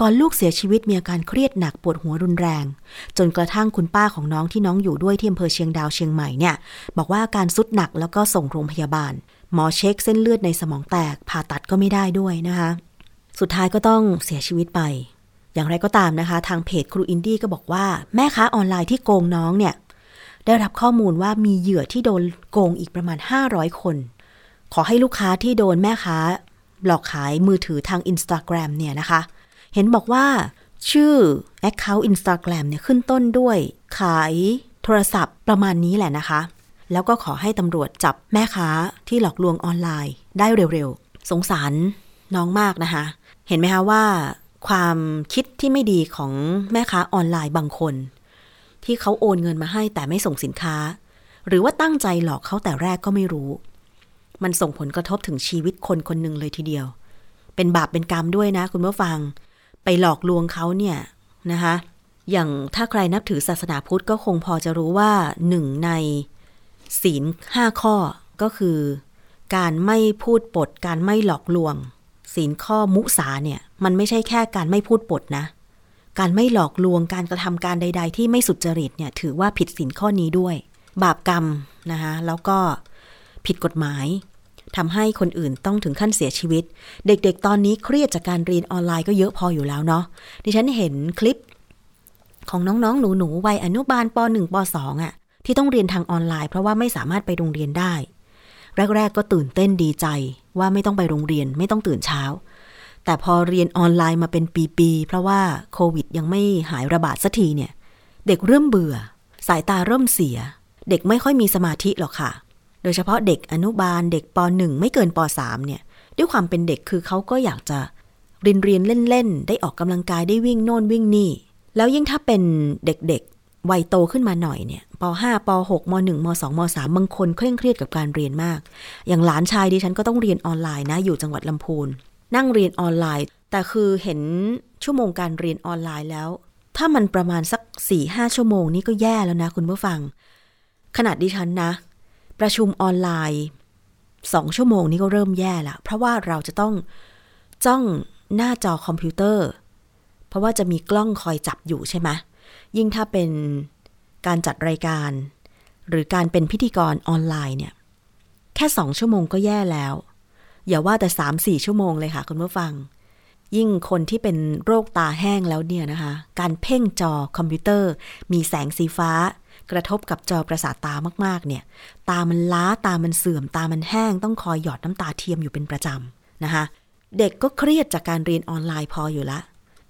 Speaker 2: ก่อนลูกเสียชีวิตมีอาการเครียดหนักปวดหัวรุนแรง จนกระทั่งคุณป้าของน้องที่น้องอยู่ด้วยที่อำเภอเชียงดาวเชียงใหม่เนี่ยบอกว่าอาการสุดหนักแล้วก็ส่งโรงพยาบาล หมอเช็คเส้นเลือดในสมองแตกผ่าตัดก็ไม่ได้ด้วยนะคะ สุดท้ายก็ต้องเสียชีวิตไป อย่างไรก็ตามนะคะ ทางเพจครูอินดี้ก็บอกว่าแม่ค้าออนไลน์ที่โกงน้องเนี่ย ได้รับข้อมูลว่ามีเหยื่อที่โดนโกงอีกประมาณ 500 คน ขอให้ลูกค้าที่โดนแม่ค้าหลอกขายมือถือทาง Instagram เนี่ยนะคะ เห็นบอกว่าชื่อ Account Instagram เนี่ยขึ้นต้นด้วย ขายโทรศัพท์ประมาณนี้แหละนะคะ แล้วก็ขอให้ตำรวจจับแม่ค้าที่หลอกลวงออนไลน์ได้เร็วๆ สงสารน้องมากนะคะ เห็นไหมคะว่า ความคิดที่ไม่ดีของแม่ค้าออนไลน์บางคน ที่เขาโอนเงินมาให้แต่ไม่ส่งสินค้า หรือว่าตั้งใจหลอกเขาแต่แรกก็ไม่รู้ มันส่งผลกระทบถึงชีวิตคนคนหนึ่งเลยทีเดียว เป็นบาปเป็นกรรมด้วยนะ คุณผู้ฟัง ไปหลอกลวงเขาเนี่ยนะคะอย่างถ้าใครนับถือศาสนาพุทธก็คงพอจะรู้ว่าหนึ่งในศีลห้าข้อก็คือ การไม่พูดปด การไม่หลอกลวง ศีลข้อมุสาเนี่ย มันไม่ใช่แค่การไม่พูดปดนะ การไม่หลอกลวงการกระทำการใด ๆ ที่ไม่สุจริตเนี่ยถือว่าผิดศีลข้อนี้ด้วย บาปกรรมนะคะแล้วก็ผิดกฎหมายทำให้คนอื่นต้องถึงขั้นเสียชีวิต เด็กๆ ตอนนี้เครียดจากการเรียนออนไลน์ก็เยอะพออยู่แล้วเนาะดิฉันเห็นคลิปของน้องๆ หนูๆ วัยอนุบาลป .1 ป .2 อะ่ะ ที่ต้องเรียนทางออนไลน์เพราะว่าไม่สามารถไปโรงเรียนได้ แรก ๆ ก็ตื่นเต้นดีใจว่าไม่ต้องไปโรงเรียนไม่ต้องตื่นเช้า แต่พอเรียนออนไลน์มาเป็นปีๆ เพราะว่าโควิดยังไม่หายระบาดสักทีเนี่ย เด็กเริ่มเบื่อ สายตาเริ่มเสีย เด็กไม่ค่อยมีสมาธิหรอกค่ะ โดยเฉพาะเด็กอนุบาลเด็กป .1 ไม่เกินป .3 เนี่ย ด้วยความเป็นเด็กคือเขาก็อยากจะเรียนเรียนเล่นๆ ได้ออกกำลังกายได้วิ่งโน่นวิ่งนี่ แล้วยิ่งถ้าเป็นเด็กๆ วัยโตขึ้นมาหน่อยเนี่ยป .5 ป .6 ม .1 ม .2 ม .3 บางคนเคร่งเครียดกับการเรียนมาก อย่างหลานชายดิฉันก็ต้องเรียนออนไลน์นะอยู่จังหวัดลำพูน นั่งเรียนออนไลน์ แต่คือเห็นชั่วโมงการเรียนออนไลน์แล้ว ถ้ามันประมาณสัก4ี่ห้าชั่วโมงนี่ก็แย่แล้วนะคุณผู้ฟัง ขนาดดิฉันนะ ประชุมออนไลน์สองชั่วโมงนี้ก็เริ่มแย่ละเพราะว่าเราจะต้องจ้องหน้าจอคอมพิวเตอร์ เพราะว่าจะมีกล้องคอยจับอยู่ใช่ไหมยิ่งถ้าเป็นการจัดรายการ หรือการเป็นพิธีกรออนไลน์เนี่ย แค่สองชั่วโมงก็แย่แล้ว อย่าว่าแต่สามสี่ชั่วโมงเลยค่ะคุณผู้ฟัง ยิ่งคนที่เป็นโรคตาแห้งแล้วเนี่ยนะคะ การเพ่งจอคอมพิวเตอร์ มีแสงสีฟ้า กระทบกับจอประสาทตามากๆ เนี่ย ตามันล้าตามันเสื่อม ตามันแห้ง ต้องคอยหยอดน้ำตาเทียมอยู่เป็นประจำนะคะ เด็กก็เครียดจากการเรียนออนไลน์พออยู่ละ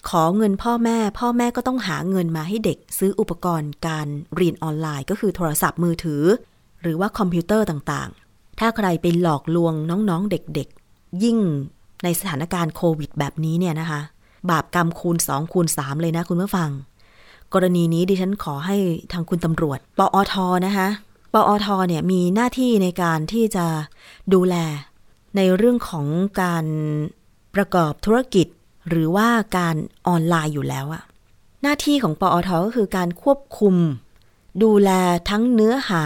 Speaker 2: ขอเงินพ่อแม่ พ่อแม่ก็ต้องหาเงินมาให้เด็กซื้ออุปกรณ์การเรียนออนไลน์ ก็คือโทรศัพท์มือถือ หรือว่าคอมพิวเตอร์ต่าง ถ้าใครไปหลอกลวงน้องๆเด็กๆ ยิ่งในสถานการณ์โควิดแบบนี้เนี่ยนะคะ บาปกรรมคูณ 2 คูณ 3 เลยนะคุณผู้ฟัง กรณีนี้ดิฉันขอให้ทางคุณตำรวจ ปอทนะคะปอทเนี่ยมีหน้าที่ในการที่จะดูแลในเรื่องของการประกอบธุรกิจ หรือว่าการออนไลน์อยู่แล้วอะหน้าที่ของปอทก็คือการควบคุม ดูแลทั้งเนื้อหา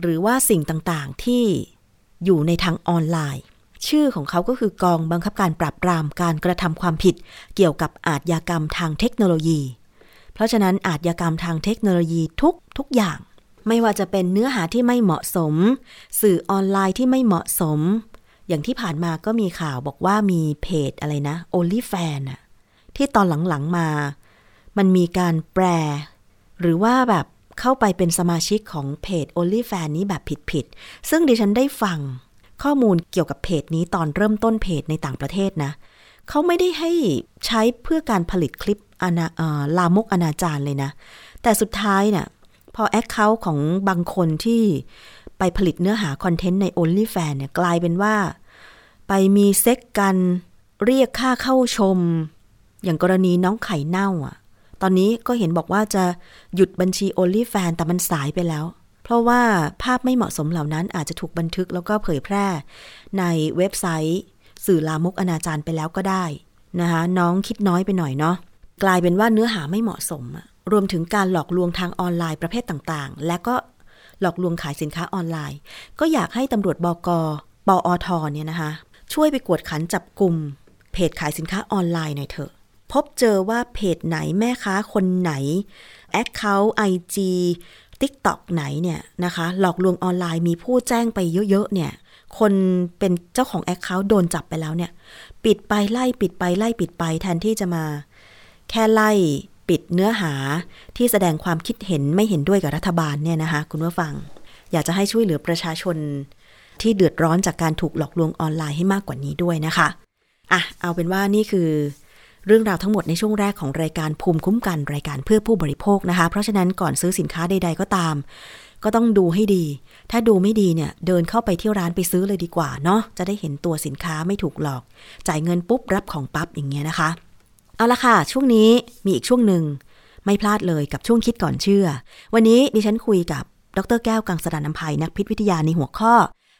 Speaker 2: หรือว่าสิ่งต่างๆ ที่อยู่ในทางออนไลน์ ชื่อของเขาก็คือกองบังคับการปราบปรามการกระทำความผิด เกี่ยวกับอาชญากรรมทางเทคโนโลยี เพราะฉะนั้นอาชญากรรมทางเทคโนโลยีทุกทุกอย่าง ไม่ว่าจะเป็นเนื้อหาที่ไม่เหมาะสม สื่อออนไลน์ที่ไม่เหมาะสม อย่างที่ผ่านมาก็มีข่าวบอกว่ามีเพจอะไรนะ OnlyFan อะที่ตอนหลังๆมา มันมีการแปล หรือว่าแบบ เข้าไปเป็นสมาชิกของเพจ OnlyFan นี้แบบผิดๆ ซึ่งดิฉันได้ฟังข้อมูลเกี่ยวกับเพจนี้ตอนเริ่มต้นเพจในต่างประเทศนะ เขาไม่ได้ให้ใช้เพื่อการผลิตคลิปอนาลามกอนาจารเลยนะ แต่สุดท้ายเนี่ยพอ account ของบางคนที่ไปผลิตเนื้อหา content ใน OnlyFans เนี่ยกลายเป็นว่า ไปมีเซ็กซ์กันเรียกค่าเข้าชม อย่างกรณีน้องไข่เน่าอะ ตอนนี้ก็เห็นบอกว่าจะหยุดบัญชี OnlyFan แต่มันสายไปแล้ว เพราะว่าภาพไม่เหมาะสมเหล่านั้นอาจจะถูกบันทึกแล้วก็เผยแพร่ ในเว็บไซต์ สื่อลามกอนาจารไปแล้วก็ได้นะคะน้องคิดน้อยไปหน่อยเนาะกลายเป็นว่าเนื้อหาไม่เหมาะสม รวมถึงการหลอกลวงทางออนไลน์ประเภทต่างๆ และก็หลอกลวงขายสินค้าออนไลน์ ก็อยากให้ตำรวจบกปอทเนี่ยนะคะช่วยไปกวดขันจับกลุ่มเพจขายสินค้าออนไลน์หน่อยเถอะ พบเจอว่าเพจไหนแม่ค้าคนไหน Account IG TikTok ไหนเนี่ยนะคะ หลอกลวงออนไลน์มีผู้แจ้งไปเยอะๆเนี่ย คนเป็นเจ้าของ Account โดนจับไปแล้วเนี่ย ปิดไปไล่ปิดไปไล่ปิดไปแทนที่จะมา แค่ไล่ปิดเนื้อหาที่แสดงความคิดเห็นไม่เห็นด้วยกับรัฐบาลเนี่ยนะคะ คุณผู้ฟัง อยากจะให้ช่วยเหลือประชาชนที่เดือดร้อนจากการถูกหลอกลวงออนไลน์ให้มากกว่านี้ด้วยนะคะ อะ เอาเป็นว่านี่คือ เรื่องราวทั้งหมดในช่วงแรกของรายการภูมิคุ้มกันรายการเพื่อผู้บริโภคนะคะ เพราะฉะนั้นก่อนซื้อสินค้าใด ๆ ก็ตาม ก็ต้องดูให้ดี ถ้าดูไม่ดีเนี่ยเดินเข้าไปที่ร้านไปซื้อเลยดีกว่าเนาะจะได้เห็นตัวสินค้าไม่ถูกหลอก จ่ายเงินปุ๊บรับของปั๊บอย่างเงี้ยนะคะ เอาละค่ะช่วงนี้มีอีกช่วงหนึ่งไม่พลาดเลยกับช่วงคิดก่อนเชื่อ วันนี้ดิฉันคุยกับดรแก้วกังสดานนภัยนักพิษวิทยาในหัวข้อ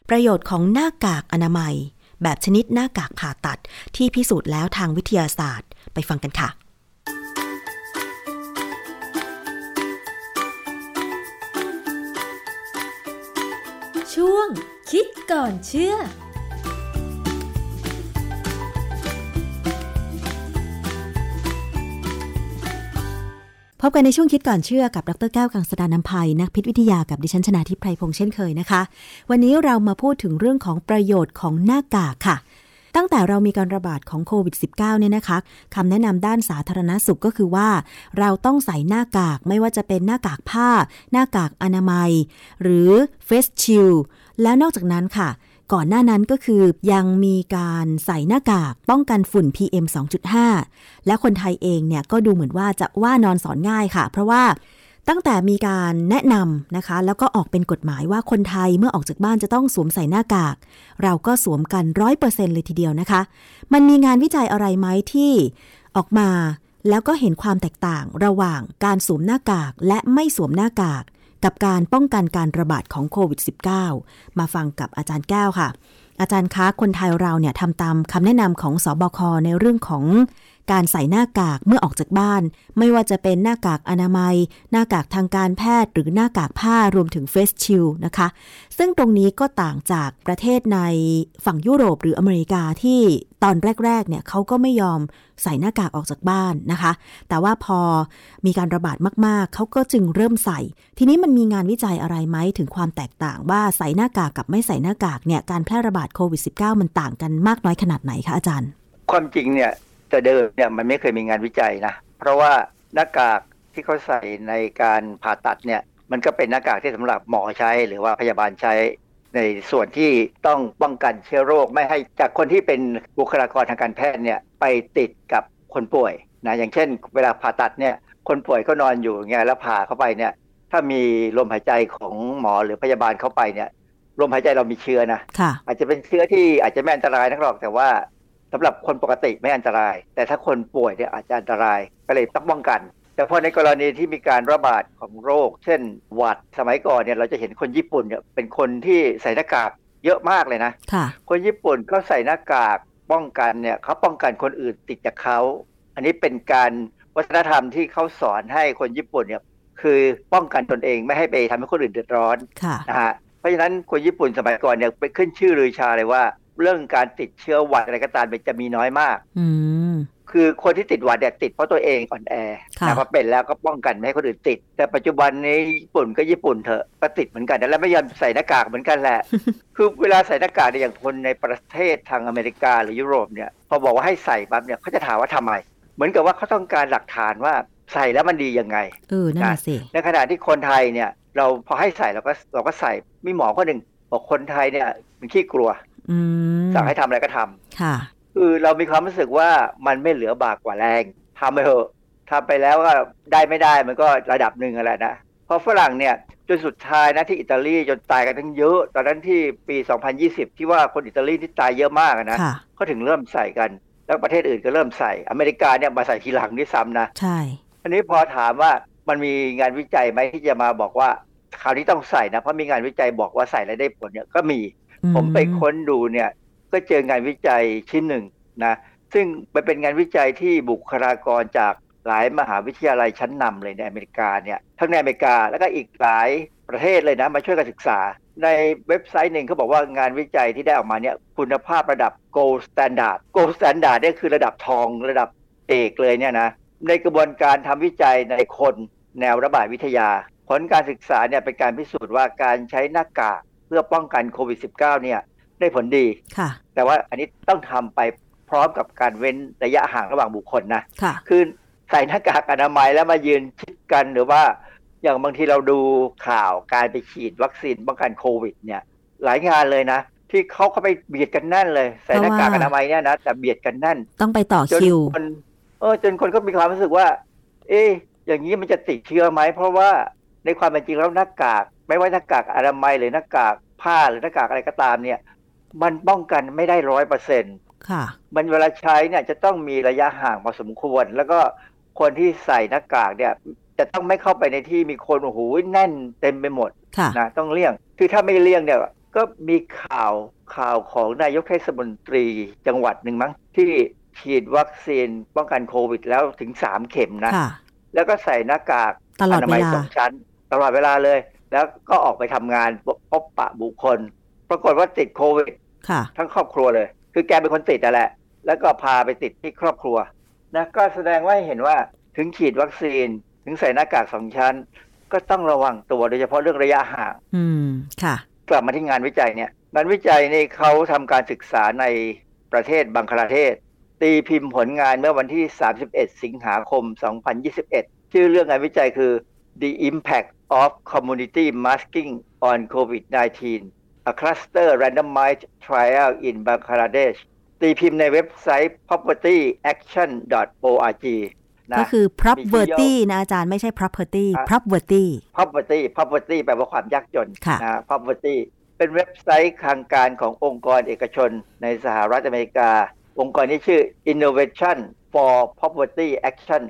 Speaker 2: ประโยชน์ของหน้ากากอนามัย แบบชนิดหน้ากากผ่าตัดที่พิสูจน์แล้วทางวิทยาศาสตร์ ไปฟังกันค่ะ
Speaker 5: ช่วงคิดก่อนเชื่อ
Speaker 2: พบกันในช่วงคิดก่อนเชื่อกับดรแก้วกังสดานนภัยนักพิษวิทยากับดิฉันชนาทิพไพรพงษ์เช่นเคยนะคะ วันนี้เรามาพูดถึงเรื่องของประโยชน์ของหน้ากากค่ะ ตั้งแต่เรามีการระบาดของโควิด -19 เนี่ยนะคะคำแนะนำด้านสาธารณสุขก็คือว่า เราต้องใส่หน้ากากไม่ว่าจะเป็นหน้ากากผ้า หน้ากากอนามัย หรือเฟสชิลแล้วนอกจากนั้นค่ะ ก่อนหน้านั้นก็คือยังมีการใส่หน้ากากป้องกันฝุ่น PM 2.5 และคนไทยเองเนี่ยก็ดูเหมือนว่าจะว่านอนสอนง่ายค่ะ เพราะว่าตั้งแต่มีการแนะนำนะคะ แล้วก็ออกเป็นกฎหมายว่าคนไทยเมื่อออกจากบ้านจะต้องสวมใส่หน้ากาก เราก็สวมกันร้อยเปอร์เซ็นเลยทีเดียวนะคะ มันมีงานวิจัยอะไรไหมที่ออกมาแล้วก็เห็นความแตกต่างระหว่างการสวมหน้ากากและไม่สวมหน้ากาก กับการป้องกันการระบาดของโควิด -19 มาฟังกับอาจารย์แก้วค่ะ อาจารย์คะคนไทยเราเนี่ยทำตามคำแนะนำของสอบคในเรื่องของ การใส่หน้ากากเมื่อออกจากบ้าน ไม่ว่าจะเป็นหน้ากากอนามัย หน้ากากทางการแพทย์ หรือหน้ากากผ้ารวมถึงเฟสชิลนะคะ ซึ่งตรงนี้ก็ต่างจากประเทศในฝั่งยุโรปหรืออเมริกาที่ตอนแรกๆเนี่ยเขาก็ไม่ยอมใส่หน้ากากออกจากบ้านนะคะ แต่ว่าพอมีการระบาดมากๆ เขาก็จึงเริ่มใส่ ทีนี้มันมีงานวิจัยอะไรไหมถึงความแตกต่างว่าใส่หน้ากากกับไม่ใส่หน้ากากเนี่ยการแพร่ระบาดโควิด -19 มันต่างกันมากน้อยขนาดไหนคะอาจารย์
Speaker 6: ความจริงเนี่ย แต่เดิมเนี่ยมันไม่เคยมีงานวิจัยนะ เพราะว่าหน้ากากที่เขาใส่ในการผ่าตัดเนี่ยมันก็เป็นหน้ากากที่สำหรับหมอใช้หรือว่าพยาบาลใช้ในส่วนที่ต้องป้องกันเชื้อโรคไม่ให้จากคนที่เป็นบุคลากรทางการแพทย์เนี่ยไปติดกับคนป่วยนะอย่างเช่น เวลาผ่าตัดเนี่ยคนป่วยก็นอนอยู่อย่างเงี้ยแล้วผ่าเข้าไปเนี่ยถ้ามีลมหายใจของหมอหรือพยาบาลเข้าไปเนี่ยลมหายใจเรามีเชื้อนะ
Speaker 2: ค่ะ
Speaker 6: อาจจะเป็นเชื้อที่อาจจะไม่อันตรายนักหรอกแต่ว่า สำหรับคนปกติไม่อันตราย แต่ถ้าคนป่วยเนี่ยอาจจะอันตรายก็เลยต้องป้องกัน แต่พอในกรณีที่มีการระบาดของโรค เช่นหวัดสมัยก่อนเนี่ยเราจะเห็นคนญี่ปุ่นเนี่ยเป็นคนที่ใส่หน้ากากเยอะมากเลยนะ
Speaker 2: ค่ะ
Speaker 6: คนญี่ปุ่นเขาใส่หน้ากากป้องกันเนี่ยเขาป้องกันคนอื่นติดจากเขา อันนี้เป็นการวัฒนธรรมที่เขาสอนให้คนญี่ปุ่นเนี่ยคือป้องกันตนเองไม่ให้ไปทำให้คนอื่นเดือดร้อน
Speaker 2: ค่ะ
Speaker 6: นะฮะเพราะฉะนั้นคนญี่ปุ่นสมัยก่อนเนี่ยไปขึ้นชื่อลือชาเลยว่า เรื่องการติดเชื้อหวัดอะไรก็ตามมันจะมีน้อยมาก
Speaker 2: อืม
Speaker 6: คือคนที่ติดหวัดเนี่ยติดเพราะตัวเองอ่อนแอ
Speaker 2: ค่ะ
Speaker 6: นะพอเป็นแล้วก็ป้องกันไม่ให้คนอื่นติด แต่ปัจจุบันนี้ญี่ปุ่นก็ญี่ปุ่นเถอะก็ติดเหมือนกันแล้วไม่ยอมใส่หน้ากากเหมือนกันแหละ คือเวลาใส่หน้ากากเนี่ยอย่างคนในประเทศทางอเมริกาหรือยุโรปเนี่ยพอบอกว่าให้ใส่ปั๊บเนี่ยเขาจะถามว่าทำไม เหมือนกับว่าเขาต้องการหลักฐานว่าใส่แล้วมันดียังไง
Speaker 2: เออนั่นน่ะสิ
Speaker 6: ในขณะที่คนไทยเนี่ย เราพอให้ใส่เราก็เราก็ใส่มีหมอคนหนึ่งบอกคนไทยเนี่ยมันขี้กลัว
Speaker 2: อืม
Speaker 6: สั่งให้ทำอะไรก็ทำ
Speaker 2: ค่ะ
Speaker 6: คือเรามีความรู้สึกว่ามันไม่เหลือบากกว่าแรงทำไปเถอะทำไปแล้วก็ได้ไม่ได้มันก็ระดับหนึ่งอะไรนะเพราะฝรั่งเนี่ยจนสุดท้ายนะที่อิตาลีจนตายกันทั้งเยอะ ตอนนั้นที่ปี 2020 ที่ว่าคนอิตาลีที่ตายเยอะมากอะนะ
Speaker 2: ค่ะ
Speaker 6: เขาถึงเริ่มใส่กัน แล้วประเทศอื่นก็เริ่มใส่ อเมริกาเนี่ยมาใส่ทีหลังด้วยซ้ำนะ
Speaker 2: ใช่
Speaker 6: อันนี้พอถามว่ามันมีงานวิจัยไหมที่จะมาบอกว่าคราวนี้ต้องใส่นะเพราะมีงานวิจัยบอกว่าใส่แล้วได้ผลเนี่ยก็มี
Speaker 2: อื
Speaker 6: ผมไปค้นดูเนี่ยก็เจองานวิจัยชิ้นหนึ่งนะซึ่งมันเป็นงานวิจัยที่บุคลากรจากหลายมหาวิทยาลัยชั้นนำเลยในอเมริกาเนี่ยทั้งในอเมริกาแล้วก็อีกหลายประเทศเลยนะมาช่วยกันศึกษา ในเว็บไซต์หนึ่งเขาบอกว่างานวิจัยที่ได้ออกมาเนี่ยคุณภาพระดับ gold standard gold standard เนี่ยคือระดับทองระดับเอกเลยเนี่ยนะในกระบวนการทำวิจัยในคนแนวระบาดวิทยา ผลการศึกษาเนี่ยเป็นการพิสูจน์ว่าการใช้หน้ากาก พื่อป้องกันโควิด -19 เนี่ยได้ผลดี
Speaker 2: ค่ะ
Speaker 6: แต่ว่าอันนี้ต้องทำไปพร้อมกับการเว้นระยะห่างระหว่างบุคคลนะ
Speaker 2: ค่ะ
Speaker 6: คือใส่หน้ากากอนามัยแล้วมายืนชิดกันหรือว่า อย่างบางทีเราดูข่าวการไปฉีดวัคซีนป้องกันโควิด เนี่ย หลายงานเลยนะ ที่เขาเข้าไปเบียดกันแน่นเลย ใส่หน้ากากอนามัยเนี่ยนะแต่เบียดกันแน่น
Speaker 2: ต้องไปต่อ
Speaker 6: จน
Speaker 2: คิว
Speaker 6: คนเออจนคนก็มีความรู้สึกว่า เอ๊ะอย่างนี้มันจะติดเชื้อไหมเพราะว่าในความเป็นจริงแล้วหน้ากาก ไม่ว่าหน้ากากอนามัยหรือหน้ากาก ผ้าหรือหน้ากากอะไรก็ตามเนี่ย มันป้องกันไม่ได้ร้อยเปอร์เซ็นต์
Speaker 2: ค่ะ
Speaker 6: มันเวลาใช้เนี่ยจะต้องมีระยะห่างพอสมควร แล้วก็คนที่ใส่หน้ากากเนี่ย จะต้องไม่เข้าไปในที่มีคนโอ้โหแน่นเต็มไปหมด
Speaker 2: ค่ะ
Speaker 6: นะต้องเลี่ยง คือถ้าไม่เลี่ยงเนี่ยก็มีข่าวข่าวของนายกเทศมนตรีจังหวัดหนึ่งมั้งที่ฉีดวัคซีนป้องกันโควิดแล้วถึงสามเข็มนะ
Speaker 2: ค่ะ
Speaker 6: แล้วก็ใส่หน้ากาก
Speaker 2: ตลอด
Speaker 6: นา
Speaker 2: เว
Speaker 6: มัย
Speaker 2: ลา
Speaker 6: สองชั้น ตลอดเวลาเลย แล้วก็ออกไปทำงานพบปะบุคคล ปรากฏว่าติดโควิด
Speaker 2: ค่ะ
Speaker 6: ทั้งครอบครัวเลย คือแกเป็นคนติดแต่แหละ แล้วก็พาไปติดที่ครอบครัวนะก็แสดงว่าให้เห็นว่าถึงฉีดวัคซีน ถึงใส่หน้ากากสองชั้น ก็ต้องระวังตัวโดยเฉพาะเรื่องระยะห่าง
Speaker 2: อืมค่ะ
Speaker 6: กลับมาที่งานวิจัยเนี่ย งานวิจัยนี่เขาทำการศึกษาในประเทศบังคลาเทศ ตีพิมพ์ผลงานเมื่อวันที่ 31 สิงหาคม 2021 ชื่อเรื่องงานวิจัยคือ The Impact of Community Masking on COVID-19 A Cluster Randomized Trial in Bangladesh ตีพิมพ์ในเว็บไซต์ propertyaction.org นะ
Speaker 2: ก็คือ
Speaker 6: มี
Speaker 2: property
Speaker 6: ที่ย่อ
Speaker 2: นะอาจารย์ไม่ใช่ property
Speaker 6: อะ
Speaker 2: property
Speaker 6: property property แปลว่าความยากจน
Speaker 2: ค่ะ
Speaker 6: นะ property เป็นเว็บไซต์ทางการขององค์กรเอกชนในสหรัฐอเมริกา องค์กรนี้ชื่อ Innovation for Poverty Action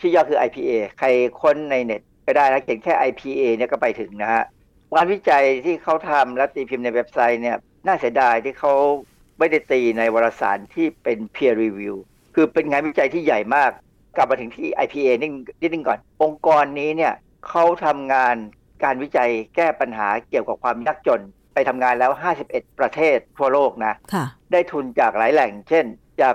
Speaker 6: ชื่อย่อคือ IPA ใครค้นในเน็ตก็ ได้แล้วเขียนแค่ IPA เนี่ยก็ไปถึงนะฮะงานวิจัยที่เขาทำและตีพิมพ์ในเว็บไซต์เนี่ยน่าเสียดายที่เขาไม่ได้ตีในวารสารที่เป็น peer review คือเป็นงานวิจัยที่ใหญ่มาก กลับมาถึงที่ IPA นิดนิดนึงก่อน องค์กรนี้เนี่ยเขาทำงานการวิจัยแก้ปัญหาเกี่ยวกับความยากจน ไปทำงานแล้ว 51 ประเทศทั่วโลกนะ
Speaker 2: ค่ะ
Speaker 6: ได้ทุนจากหลายแหล่ง เช่น จาก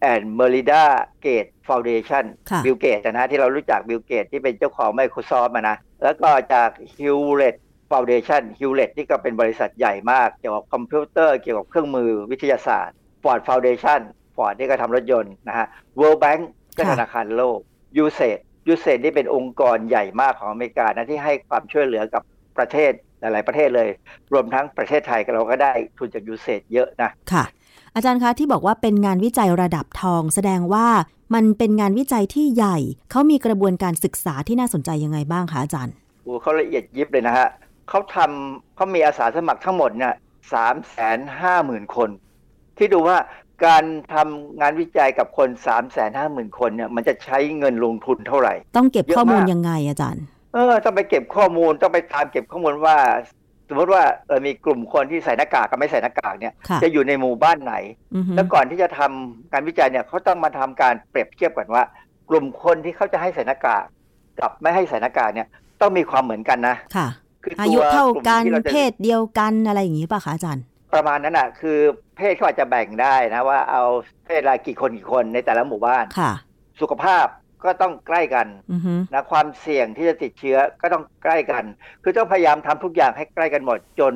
Speaker 6: Bill and Melinda Gates Foundation
Speaker 2: ค่ะ
Speaker 6: บิลเกตส์นะที่เรารู้จักบิลเกตส์ที่เป็นเจ้าของ Microsoft อะนะ แล้วก็จาก Hewlett Foundation Hewlett ที่ก็เป็นบริษัทใหญ่มากเกี่ยวกับคอมพิวเตอร์เกี่ยวกับเครื่องมือวิทยาศาสตร์ Ford Foundation Ford ที่ก็ทำรถยนต์นะฮะ World Bank ก็
Speaker 2: ค่ะ
Speaker 6: ธนาคารโลก USAID USAID นี่เป็นองค์กรใหญ่มากของอเมริกานะที่ให้ความช่วยเหลือกับประเทศหลาย ๆ ประเทศเลย รวมทั้งประเทศไทยเราก็ได้ทุนจาก USAID เยอะนะ
Speaker 2: ค่ะ อาจารย์คะที่บอกว่าเป็นงานวิจัยระดับทอง แสดงว่ามันเป็นงานวิจัยที่ใหญ่ เขามีกระบวนการศึกษาที่น่าสนใจยังไงบ้างคะอาจารย์
Speaker 6: โอ้เขาละเอียดยิบเลยนะฮะเขาทำเขามีอาสาสมัครทั้งหมดเนี่ยสามแสนห้าหมื่นคน ที่ดูว่าการทำงานวิจัยกับคน3ามแสนห้าหมื่นคนเนี่ยมันจะใช้เงินลงทุนเท่าไหร่
Speaker 2: ต้องเก็บ
Speaker 6: เยอะ
Speaker 2: ข้อมูล
Speaker 6: มาก
Speaker 2: ยังไงอาจารย์
Speaker 6: เออต้องไปเก็บข้อมูลต้องไปตามเก็บข้อมูลว่า สมมติว่าเออมีกลุ่มคนที่ใส่หน้ากากกับไม่ใส่หน้ากากเนี่ย
Speaker 2: ค่ะ
Speaker 6: จะอยู่ในหมู่บ้านไหน
Speaker 2: อือฮึ
Speaker 6: แล้วก่อนที่จะทำการวิจัยเนี่ยเขาต้องมาทำการเปรียบเทียบกันว่า กลุ่มคนที่เขาจะให้ใส่หน้ากากกับไม่ให้ใส่หน้ากากเนี่ยต้องมีความเหมือนกันนะ
Speaker 2: ค่ะ
Speaker 6: คือ
Speaker 2: อา
Speaker 6: อา
Speaker 2: ยุเท่ากัน
Speaker 6: ที่เราจะ
Speaker 2: เพศเดียวกันอะไรอย่างนี้ป่ะคะอาจารย์
Speaker 6: ประมาณนั้นอะคือเพศเขาอาจจะแบ่งได้นะว่าเอาเพศอะไรกี่คนกี่คนในแต่ละหมู่บ้าน
Speaker 2: ค่ะ
Speaker 6: สุขภาพ ก็ต้องใกล้กัน
Speaker 2: อือฮึ
Speaker 6: นะความเสี่ยงที่จะติดเชื้อก็ต้องใกล้กัน คือต้องพยายามทำทุกอย่างให้ใกล้กันหมดจน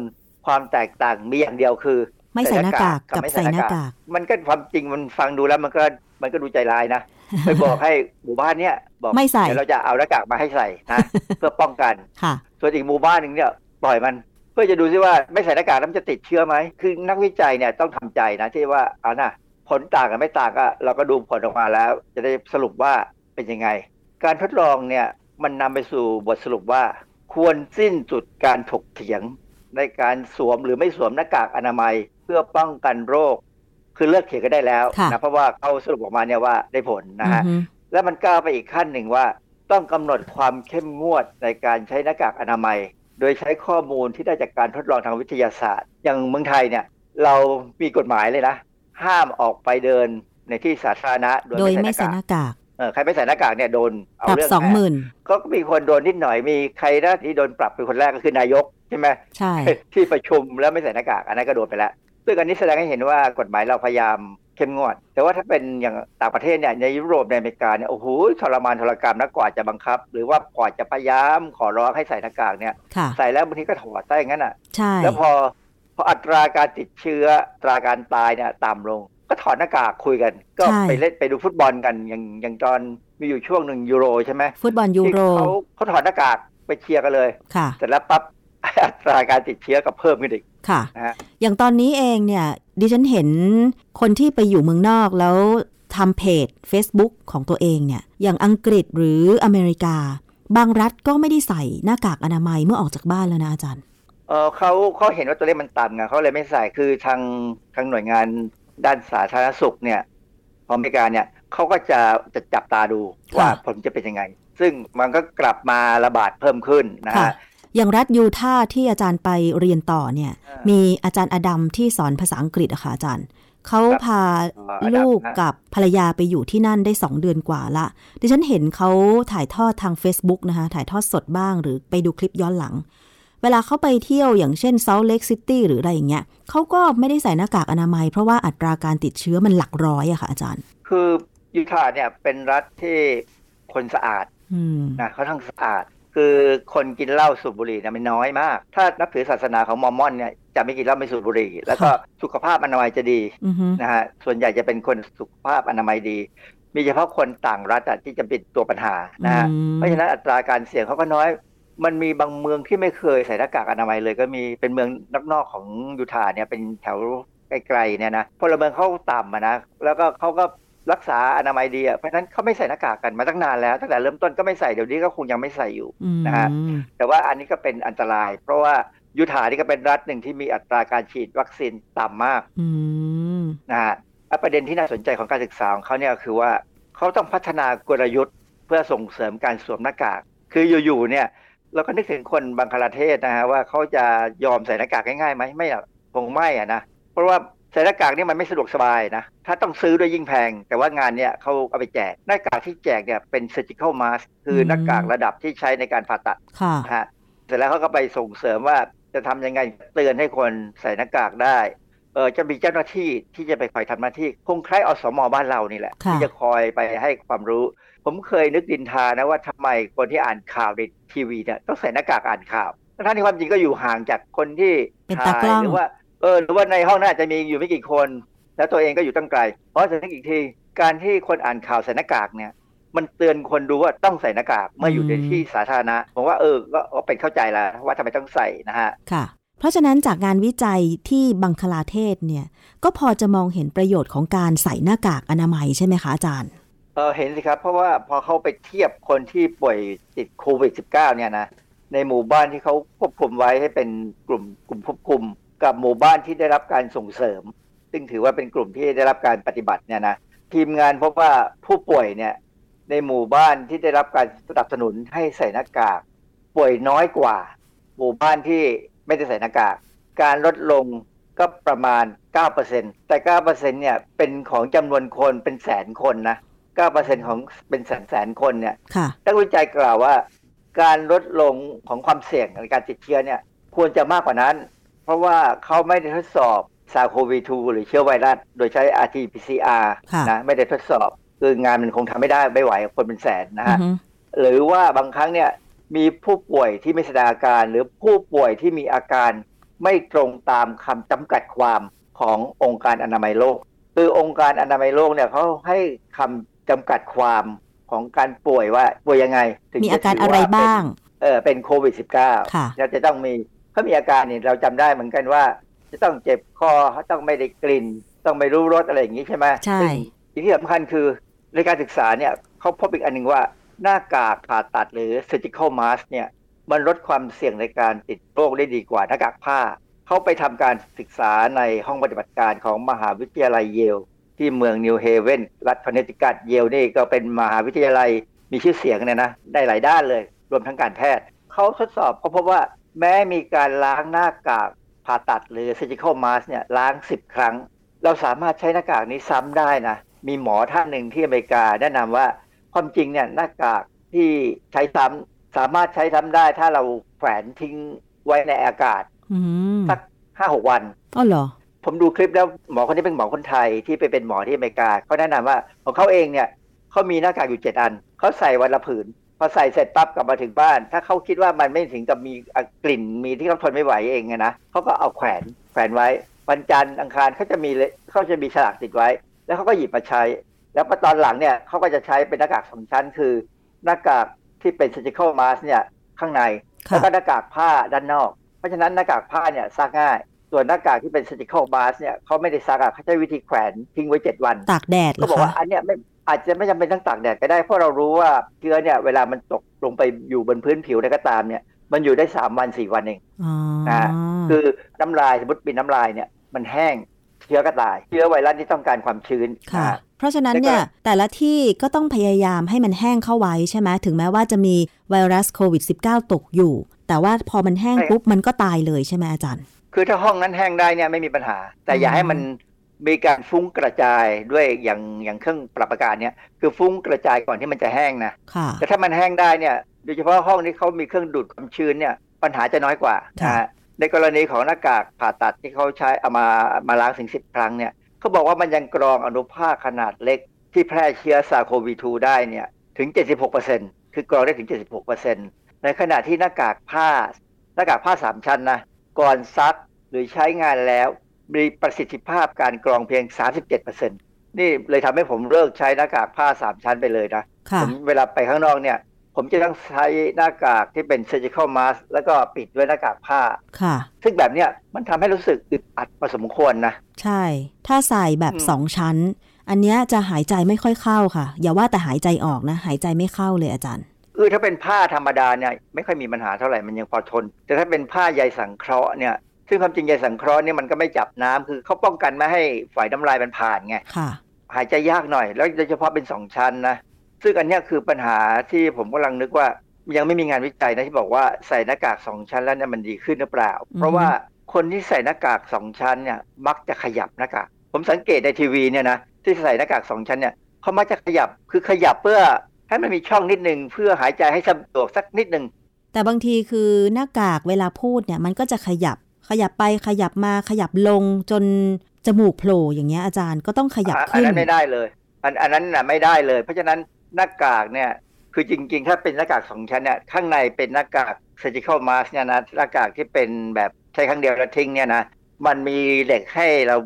Speaker 6: ความแตกต่างมีอย่างเดียวคือ
Speaker 2: ไม่ใส่หน้ากากกับ
Speaker 6: ไม่
Speaker 2: ใส่หน้ากาก
Speaker 6: มันก็ความจริงมันฟังดูแล้วมันก็มันก็ดูใจร้ายนะไปบอกให้หมู่บ้านเนี้ยบอก
Speaker 2: ไม่ใส่
Speaker 6: เดี๋ยวเราจะเอาหน้ากากมาให้ใส่นะเพื่อป้องกัน
Speaker 2: ค่ะ
Speaker 6: ส่วนอีกหมู่บ้านหนึ่งเนี่ยปล่อยมันเพื่อจะดูซิว่าไม่ใส่หน้ากากแล้วมันจะติดเชื้อไหม คือนักวิจัยเนี่ยต้องทำใจนะที่ว่าเอานะผลต่างกันไม่ต่างก็เราก็ดูผลออกมาแล้ว จะได้สรุปว่า เป็นยังไง การทดลองเนี่ยมันนำไปสู่บทสรุปว่า ควรสิ้นสุดการถกเถียงในการสวมหรือไม่สวมหน้ากากอนามัยเพื่อป้องกันโรค คือเลิกเถียงกันได้แล้ว
Speaker 2: ค่ะ
Speaker 6: นะเพราะว่าเขาสรุปออกมาเนี่ยว่าได้ผลนะ
Speaker 2: อือ
Speaker 6: ฮะ
Speaker 2: ฮึ
Speaker 6: แล้วมันก้าวไปอีกขั้นหนึ่งว่า ต้องกำหนดความเข้มงวดในการใช้หน้ากากอนามัย โดยใช้ข้อมูลที่ได้จากการทดลองทางวิทยาศาสตร์ อย่างเมืองไทยเนี่ยเรามีกฎหมายเลยนะ ห้ามออกไปเดินในที่สาธารณะ โดย
Speaker 2: โดย
Speaker 6: ไม่
Speaker 2: ไม่
Speaker 6: ใส่
Speaker 2: ใส่
Speaker 6: ห
Speaker 2: ห
Speaker 6: น้ากาก
Speaker 2: น้ากาก
Speaker 6: เออ ใครไม่ใส่หน้ากากเนี่ยโดนเอา
Speaker 2: ปรับ
Speaker 6: เรื่อง
Speaker 2: สองหมื่น
Speaker 6: ก็มีคนโดนนิดหน่อยมีใครนะที่โดนปรับเป็นคนแรกก็คือนายกใช่ไหม
Speaker 2: ใช่
Speaker 6: ที่ประชุมแล้วไม่ใส่หน้ากากอันนั้นก็โดนไปแล้วซึ่งอันนี้แสดงให้เห็นว่ากฎหมายเราพยายามเข้มงวด แต่ว่าถ้าเป็นอย่างต่างประเทศเนี่ยในยุโรปในอเมริกาเนี่ยโอ้โหทรมานทรกรรมนะกว่าจะบังคับ หรือว่ากว่าจะพยายามขอร้องให้ใส่หน้ากากเนี่ย
Speaker 2: ค่ะ
Speaker 6: ใส่แล้วบางทีก็ถอดได้อย่างนั้นอะ
Speaker 2: ใช่
Speaker 6: แล้วพอพออัตราการติดเชื้ออัตราการตายเนี่ยต่ำลง ก็ถอดหน้ากากคุยกัน ก็ไปเล่นไปดูฟุตบอลกันอย่างอย่างตอนมีอยู่ช่วงหนึ่งยูโรใช่ไหม
Speaker 2: ฟุตบอลยูโร
Speaker 6: ที่เขาเขาถอดหน้ากากไปเชียร์กันเลย
Speaker 2: ค่ะ
Speaker 6: เสร็จแล้วปั๊บอัตราการติดเชื้อก็เพิ่มขึ้นอีก
Speaker 2: ค่ะ
Speaker 6: นะฮะ
Speaker 2: อย่างตอนนี้เองเนี่ยดิฉันเห็นคนที่ไปอยู่เมืองนอกแล้วทำเพจ Facebook ของตัวเองเนี่ยอย่างอังกฤษหรืออเมริกา บางรัฐก็ไม่ได้ใส่หน้ากากอนามัยเมื่อออกจากบ้านแล้วนะอาจารย์
Speaker 6: เออเขาเขาเห็นว่าตัวเลขมันต่ำไงเขาเลยไม่ใส่คือทางทางหน่วยงาน ด้านสาธารณสุขเนี่ยของอเมริกาเนี่ยเขาก็จะจะจับตาดู
Speaker 2: ค่ะ
Speaker 6: ว่าผลจะเป็นยังไง ซึ่งมันก็กลับมาระบาดเพิ่มขึ้นนะ
Speaker 2: ค่ะ
Speaker 6: ฮะ
Speaker 2: อย่างรัฐยูทาห์ที่อาจารย์ไปเรียนต่อเนี่ย
Speaker 6: อ่ามี
Speaker 2: มีอาจารย์อดัมที่สอนภาษาอังกฤษอะค่ะอาจารย์เขา
Speaker 6: ครับ
Speaker 2: พา
Speaker 6: อ๋ออดัม
Speaker 2: ลูก
Speaker 6: นะ
Speaker 2: กับภรรยาไปอยู่ที่นั่นได้สองเดือนกว่าละ ดิฉันเห็นเขาถ่ายทอดทาง Facebook นะคะ ถ่ายทอดสดบ้างหรือไปดูคลิปย้อนหลัง เวลาเขาไปเที่ยวอย่างเช่น Salt Lake City หรืออะไรอย่างเงี้ยเขาก็ไม่ได้ใส่หน้ากากอนามัย เพราะว่าอัตราการติดเชื้อมันหลักร้อยอะค่ะอาจารย์
Speaker 6: คือยูทาห์เนี่ยเป็นรัฐที่คนสะอาด
Speaker 2: อืม
Speaker 6: นะเขาทั้งสะอาด คือคนกินเหล้าสูบบุหรี่เนี่ยมันน้อยมาก ถ้านับถือศาสนาของมอร์มอนเนี่ยจะไม่กินเหล้าไม่สูบบุหรี่ แล้วก็
Speaker 2: ค่ะ
Speaker 6: สุขภาพอนามัยจะดี
Speaker 2: อือฮึ
Speaker 6: นะฮะส่วนใหญ่จะเป็นคนสุขภาพอนามัยดี มีเฉพาะคนต่างรัฐอะที่จะเป็นตัวปัญหานะฮะ
Speaker 2: อืม
Speaker 6: เพราะฉะนั้นอัตราการเสี่ยงเขาก็น้อย มันมีบางเมืองที่ไม่เคยใส่หน้ากากอนามัยเลยก็มีเป็นเมืองนอกๆของยูทาห์เนี่ยเป็นแถวไกลๆเนี่ยนะพลเมืองเขาต่ำอะนะแล้วก็เขาก็รักษาอนามัยดีอะเพราะฉะนั้นเขาไม่ใส่หน้ากากกันมาตั้งนานแล้วตั้งแต่เริ่มต้นก็ไม่ใส่เดี๋ยวนี้ก็คงยังไม่ใส่อยู่
Speaker 2: อืม
Speaker 6: นะฮะแต่ว่าอันนี้ก็เป็นอันตราย เพราะว่ายูทาห์นี่ก็เป็นรัฐหนึ่งที่มีอัตราการฉีดวัคซีนต่ำมาก
Speaker 2: อืม
Speaker 6: นะฮะอะประเด็นที่น่าสนใจของการศึกษาของเขาเนี่ยก็คือว่าเขาต้องพัฒนากลยุทธ์เพื่อส่งเสริมการสวมหน้ากาก คืออยู่ๆเนี่ย เราก็นึกถึงคนบังคลาเทศนะฮะว่าเขาจะยอมใส่หน้ากากง่ายๆไหมไม่หรอกคงไม่อะนะเพราะว่าใส่หน้ากากนี่มันไม่สะดวกสบายนะถ้าต้องซื้อด้วยยิ่งแพง แต่ว่างานเนี่ยเขาเอาไปแจกหน้ากากที่แจกเนี่ยเป็น surgical mask คือหน้ากากระดับที่ใช้ในการผ่าตัด
Speaker 2: ค่ะ
Speaker 6: นะฮะเสร็จแล้วเขาก็ไปส่งเสริมว่าจะทำยังไงเตือนให้คนใส่หน้ากากได้เออจะมีเจ้าหน้าที่ที่จะไปคอยทำหน้าที่ คงคล้ายอสมบ้านเรานี่แหละ
Speaker 2: ค่ะ
Speaker 6: ที่จะคอยไปให้ความรู้ ผมเคยนึกดินทานะว่าทำไมคนที่อ่านข่าวในทีวีเนี่ยต้องใส่หน้ากากอ่านข่าวทั้งที่ความจริงก็อยู่ห่างจากคนที่
Speaker 2: เป็น
Speaker 6: ถ่า
Speaker 2: ตากล้อง
Speaker 6: หรือว่า เออหรือว่าในห้องน่าจะมีอยู่ไม่กี่คน แล้วตัวเองก็อยู่ตั้งไกล เพราะฉะนั้นอีกทีการที่คนอ่านข่าวใส่หน้ากากเนี่ย มันเตือนคนดูว่าต้องใส่หน้ากากเมื่ออยู่ในที่สาธารณะผมว่าเออก็ก็เป็นเข้าใจแล้วว่าทำไมต้องใส่นะฮะ
Speaker 2: ค่ะเพราะฉะนั้นจากงานวิจัยที่บังคลาเทศเนี่ย ก็พอจะมองเห็นประโยชน์ของการใส่หน้ากากอนามัยใช่ไหมคะอาจารย์
Speaker 6: เออเห็นสิครับ เพราะว่าพอเขาไปเทียบคนที่ป่วยติดโควิด -19 เนี่ยนะในหมู่บ้านที่เขาควบคุมไว้ให้เป็นกลุ่มกลุ่มควบคุม กับหมู่บ้านที่ได้รับการส่งเสริม ซึ่งถือว่าเป็นกลุ่มที่ได้รับการปฏิบัติเนี่ยนะทีมงานพบว่าผู้ป่วยเนี่ยในหมู่บ้านที่ได้รับการสนับสนุนให้ใส่หน้ากาก ป่วยน้อยกว่า หมู่บ้านที่ไม่ได้ใส่หน้ากาก การลดลงก็ประมาณ 9%แต่ 9%เนี่ยเป็นของจำนวนคนเป็นแสนคนนะ 9%ของเป็นแสนแสนคนเนี่ย
Speaker 2: ค่ะ
Speaker 6: นักวิจัยกล่าวว่า การลดลงของความเสี่ยงในการติดเชื้อเนี่ยควรจะมากกว่านั้น เพราะว่าเขาไม่ได้ทดสอบซาโควี2หรือเชื้อไวรัส โดยใช้ RT-PCR
Speaker 2: ค่ะ
Speaker 6: นะไม่ได้ทดสอบ คืองานมันคงทำไม่ได้ไม่ไหวคนเป็นแสนนะ
Speaker 2: อือ
Speaker 6: ฮะ
Speaker 2: ฮึ
Speaker 6: หรือว่าบางครั้งเนี่ยมีผู้ป่วยที่ไม่แสดงอาการ หรือผู้ป่วยที่มีอาการไม่ตรงตามคำจำกัดความขององค์การอนามัยโลก คือองค์การอนามัยโลกเนี่ยเขาให้คำ จำกัดความของการป่วยว่าป่วยยังไง ถึง
Speaker 2: มี
Speaker 6: จ
Speaker 2: อาการ
Speaker 6: ถื
Speaker 2: อะไร
Speaker 6: ว่เป็น
Speaker 2: บ้าง
Speaker 6: เออเป็นโควิด -19
Speaker 2: ค่ะ
Speaker 6: เราจะต้องมีเขามีอาการเนี่ยเราจำได้เหมือนกันว่า จะต้องเจ็บคอต้องไม่ได้กลิ่น ต้องไม่รู้รสอะไรอย่างนี้ใช่ไหม
Speaker 2: ใช่
Speaker 6: ซึ่งสิ่งที่สำคัญคือในการศึกษาเนี่ยเขาพบอีกอันหนึ่งว่าหน้ากากผ่าตัดหรือ surgical mask เนี่ยมันลดความเสี่ยงในการติดโรคได้ดีกว่าหน้ากากผ้า เขาไปทำการศึกษาในห้องปฏิบัติการของมหาวิทยาลัยเยล ที่เมืองนิวเฮเวนรัฐคอนเนติคัตเยลนี่ก็เป็นมหาวิทยาลัยมีชื่อเสียงเนี่ยนะ ได้หลายด้านเลย รวมทั้งการแพทย์ เขาทดสอบเขาพบว่าแม้มีการล้างหน้ากากผ่าตัดหรือ surgical mask เนี่ยล้าง 10 ครั้ง เราสามารถใช้หน้ากากนี้ซ้ำได้นะ มีหมอท่านหนึ่งที่อเมริกาแนะนำว่าความจริงเนี่ยหน้ากากที่ใช้ซ้ำสามารถใช้ซ้ำได้ ถ้าเราแขวนทิ้งไว้ในอากาศ
Speaker 2: อืม
Speaker 6: สักห้าหกวัน
Speaker 2: อ๋อเหรอ
Speaker 6: ผมดูคลิปแล้วหมอคนนี้เป็นหมอคนไทยที่ไปเป็นหมอที่อเมริกาเขาแนะนำว่าของเขาเองเนี่ยเขามีหน้ากากอยู่เจ็ดอันเขาใส่วันละผืนพอใส่เสร็จปั๊บกลับมาถึงบ้าน ถ้าเขาคิดว่ามันไม่ถึงกับมีกลิ่นมีที่เขาทนไม่ไหวเองไงนะเขาก็เอาแขวนแขวนไว้วันจันทร์อังคารเขาจะมีเลยเขาจะมีฉลากติดไว้ แล้วเขาก็หยิบมาใช้ แล้วพอตอนหลังเนี่ยเขาก็จะใช้เป็นหน้ากากสองชั้น คือหน้ากากที่เป็น surgical mask เนี่ยข้างในแล้วก็หน้ากากผ้าด้านนอก เพราะฉะนั้นหน้ากากผ้าเนี่ยซักง่าย ส่วนหน้ากากที่เป็น surgical mask เนี่ยเขาไม่ได้ซักอะเขาใช้วิธีแขวนทิ้งไว้ 7 วัน
Speaker 2: ตากแดดเหร
Speaker 6: ก็
Speaker 2: อ
Speaker 6: บอกว่า
Speaker 2: คะ
Speaker 6: อันเนี้ยไม่อาจจะไม่จำเป็นต้องตากแดดก็ได้ เพราะเรารู้ว่าเชื้อเนี่ยเวลามันตกลงไปอยู่บนพื้นผิวใดก็ตามเนี่ยมันอยู่ได้ 3 วัน 4 วันเอง
Speaker 2: อ๋อ
Speaker 6: นะคือน้ำลายสมมติเป็นน้ำลายเนี่ยมันแห้งเชื้อก็ตาย เชื้อไวรัสที่ต้องการความชื้น
Speaker 2: ค่ะ
Speaker 6: นะ
Speaker 2: เพราะฉะนั้น
Speaker 6: แล้วก็
Speaker 2: เนี่ยแต่ละที่ก็ต้องพยายามให้มันแห้งเข้าไว้ใช่ไหมถึงแม้ว่าจะมีไวรัสโควิด -19 ตกอยู่ แต่ว่าพอมันแห้งปุ๊บมันก็ตายเลยใช่ไหมอาจารย์
Speaker 6: คือถ้าห้องนั้นแห้งได้เนี่ยไม่มีปัญหา แต่อย่า
Speaker 2: อืม
Speaker 6: ให้มันมีการฟุ้งกระจายด้วยอย่างอย่างเครื่องปรับอากาศเนี่ยคือฟุ้งกระจายก่อนที่มันจะแห้งนะ
Speaker 2: ค่ะ
Speaker 6: แต่ถ้ามันแห้งได้เนี่ยโดยเฉพาะห้องที่เขามีเครื่องดูดความชื้นเนี่ยปัญหาจะน้อยกว่า
Speaker 2: ค่ะ
Speaker 6: นะฮะในกรณีของหน้ากากผ่าตัดที่เขาใช้เอามามาล้างถึงสิบครั้งเนี่ยเขาบอกว่ามันยังกรองอนุภาคขนาดเล็ก ที่แพร่เชื้อซาโควี2ได้เนี่ยถึง 76%คือกรองได้ถึง 76%ในขณะที่หน้ากากผ้าหน้ากากผ้าสามชั้นนะ ก่อนซักหรือใช้งานแล้ว มีประสิทธิภาพการกรองเพียง 37%นี่เลยทำให้ผมเลิกใช้หน้ากากผ้าสามชั้นไปเลยนะ
Speaker 2: ค่ะ
Speaker 6: ผมเวลาไปข้างนอกเนี่ย ผมจะต้องใช้หน้ากากที่เป็น surgical mask แล้วก็ปิดด้วยหน้ากากผ้า
Speaker 2: ค่ะ
Speaker 6: ซึ่งแบบเนี้ยมันทำให้รู้สึกอึดอัดพอสมควรนะ
Speaker 2: ใช่ ถ้าใส่แบบ
Speaker 6: อืม
Speaker 2: สองชั้น อันเนี้ยจะหายใจไม่ค่อยเข้าค่ะ อย่าว่าแต่หายใจออกนะ หายใจไม่เข้าเลยอาจารย์
Speaker 6: คือถ้าเป็นผ้าธรรมดาเนี่ยไม่ค่อยมีปัญหาเท่าไหร่มันยังพอทน แต่ถ้าเป็นผ้าใยสังเคราะห์เนี่ยซึ่งความจริงใยสังเคราะห์เนี่ยมันก็ไม่จับน้ำคือเขาป้องกันไม่ให้ฝอยน้ำลายมันผ่านไง
Speaker 2: ค่ะ
Speaker 6: หายใจยากหน่อย แล้วโดยเฉพาะเป็นสองชั้นนะซึ่งอันเนี้ยคือปัญหาที่ผมกำลังนึกว่ายังไม่มีงานวิจัยนะที่บอกว่าใส่หน้ากากสองชั้นแล้วเนี่ยมันดีขึ้นหรือเปล่า
Speaker 2: อืม
Speaker 6: เพราะว่าคนที่ใส่หน้ากากสองชั้นเนี่ยมักจะขยับหน้ากากผมสังเกตในทีวีเนี่ยนะที่ใส่หน้ากากสองชั้นเนี่ยเขามักจะขยับคือขยับเพื่อ ให้มันมีช่องนิดนึงเพื่อหายใจให้สะดวกสักนิดนึง
Speaker 2: แต่บางทีคือหน้ากากเวลาพูดเนี่ยมันก็จะขยับ ขยับไปขยับมาขยับลงจนจมูกโผล่อย่างเงี้ยอาจารย์ก็ต้องขยับ
Speaker 6: อะอัน
Speaker 2: ขึ้น
Speaker 6: นั้นไม่ได้เลย อันอันนั้นน่ะไม่ได้เลย เพราะฉะนั้นหน้ากากเนี่ยคือจริง ๆ ถ้าเป็นหน้ากากสองชั้นเนี่ยข้างในเป็นหน้ากาก surgical mask เนี่ยนะหน้ากากที่เป็นแบบใช้ครั้งเดียวแล้วทิ้งเนี่ยนะมันมีเหล็กให้เรา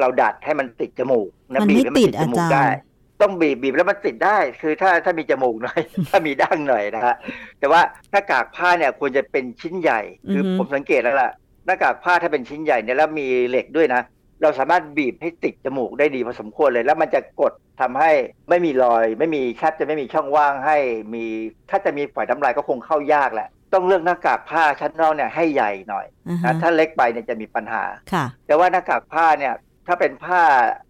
Speaker 6: เราดัดให้มันติดจมูกนะ
Speaker 2: มัน
Speaker 6: บี
Speaker 2: ไม่
Speaker 6: บแล้ว
Speaker 2: ติด
Speaker 6: จ
Speaker 2: อา
Speaker 6: มูก
Speaker 2: จาร
Speaker 6: ได้
Speaker 2: ย์
Speaker 6: ต้องบีบบีบแล้วมันติดได้ คือถ้าถ้ามีจมูกหน่อย ถ้ามีดั้งหน่อยนะฮะแต่ว่าหน้ากากผ้าเนี่ยควรจะเป็นชิ้นใหญ่คือ
Speaker 2: อฮึ
Speaker 6: ผมสังเกตแล้วล่ะหน้ากากผ้าถ้าเป็นชิ้นใหญ่เนี่ยแล้วมีเหล็กด้วยนะเราสามารถบีบให้ติดจมูกได้ดีพอสมควรเลย แล้วมันจะกดทำให้ไม่มีรอย ไม่มีแทบจะไม่มีช่องว่างให้มีถ้าจะมีฝอยน้ำลายก็คงเข้ายากแหละ ต้องเลือกหน้ากากผ้าชั้นนอกเนี่ยให้ใหญ่หน่อย
Speaker 2: อ่า
Speaker 6: นะ
Speaker 2: ฮะ
Speaker 6: ถ้าเล็กไปเนี่ยจะมีปัญหา
Speaker 2: ค่ะ
Speaker 6: แต่ว่าหน้ากากผ้าเนี่ยถ้าเป็นผ้า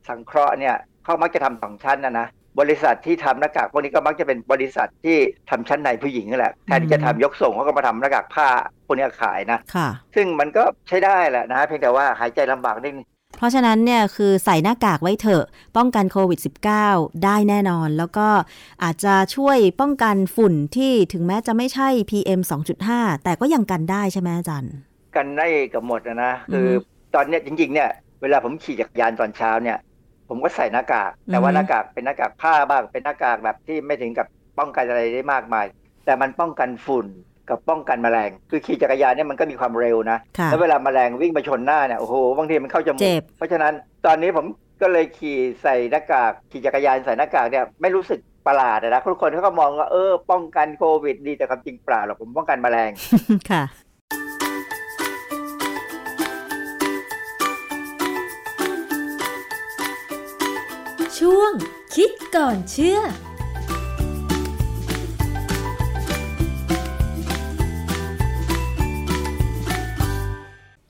Speaker 6: สังเคราะห์เนี่ย เขามักจะทำสองชั้นนะนะบริษัทที่ทำหน้ากากพวกนี้ก็มักจะเป็นบริษัทที่ทำชั้นในผู้หญิงนั่นแหละแทนที่จะทำยกส่งเขาก็มาทำหน้ากากผ้าพวกนี้ขายนะ
Speaker 2: ค่ะ
Speaker 6: ซึ่งมันก็ใช้ได้แหละนะเพียงแต่ว่าหายใจลำบากนิดนึง
Speaker 2: เพราะฉะนั้นเนี่ยคือใส่หน้ากากไว้เถอะ ป้องกันโควิด -19 ได้แน่นอน แล้วก็อาจจะช่วยป้องกันฝุ่นที่ถึงแม้จะไม่ใช่ PM 2.5 แต่ก็ยังกันได้ใช่ไหมอาจารย์
Speaker 6: กันได้กับหมดนะนะคือ
Speaker 2: อฮึ
Speaker 6: ตอนเนี้ยจริงๆเนี่ยเวลาผมขี่จักรยานตอนเช้าเนี่ย ผมก็ใส่หน้ากาก แต่ว่า
Speaker 2: อือฮึ
Speaker 6: หน้ากากเป็นหน้ากากผ้าบ้าง เป็นหน้ากากแบบที่ไม่ถึงกับป้องกันอะไรได้มากมาย แต่มันป้องกันฝุ่นกับป้องกันแมลง คือขี่จักรยานเนี่ยมันก็มีความเร็วนะ
Speaker 2: ค่ะ
Speaker 6: แล้วเวลาแมลงวิ่งมาชนหน้าเนี่ย โอ้โห บางทีมันเข้าจมู
Speaker 2: เจ็
Speaker 6: ก
Speaker 2: บ
Speaker 6: เพราะฉะนั้นตอนนี้ผมก็เลยขี่ใส่หน้ากาก ขี่จักรยานใส่หน้ากากเนี่ยไม่รู้สึกประหลาดอะนะทุกคนเขาก็มองว่าเออ ป้องกันโควิดดีแต่ความจริงเปล่าหรอกผมป้องกันแมลง
Speaker 2: ค่ะ
Speaker 5: ช่วง คิดก่อนเชื่อ
Speaker 2: แ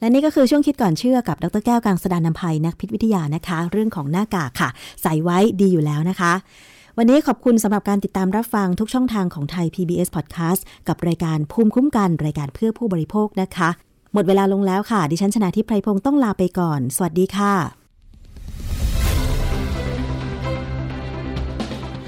Speaker 2: ละนี่ก็คือช่วงคิดก่อนเชื่อกับดรแก้วกังสดานนภัยนักพิษวิทยานะคะ เรื่องของหน้ากากค่ะ ใส่ไว้ดีอยู่แล้วนะคะ วันนี้ขอบคุณสำหรับการติดตามรับฟังทุกช่องทางของไทย PBS Podcast กับรายการภูมิคุ้มกัน รายการเพื่อผู้บริโภคนะคะ หมดเวลาลงแล้วค่ะ ดิฉันชนะทิพไพรพงศ์ต้องลาไปก่อน สวัสดีค่ะ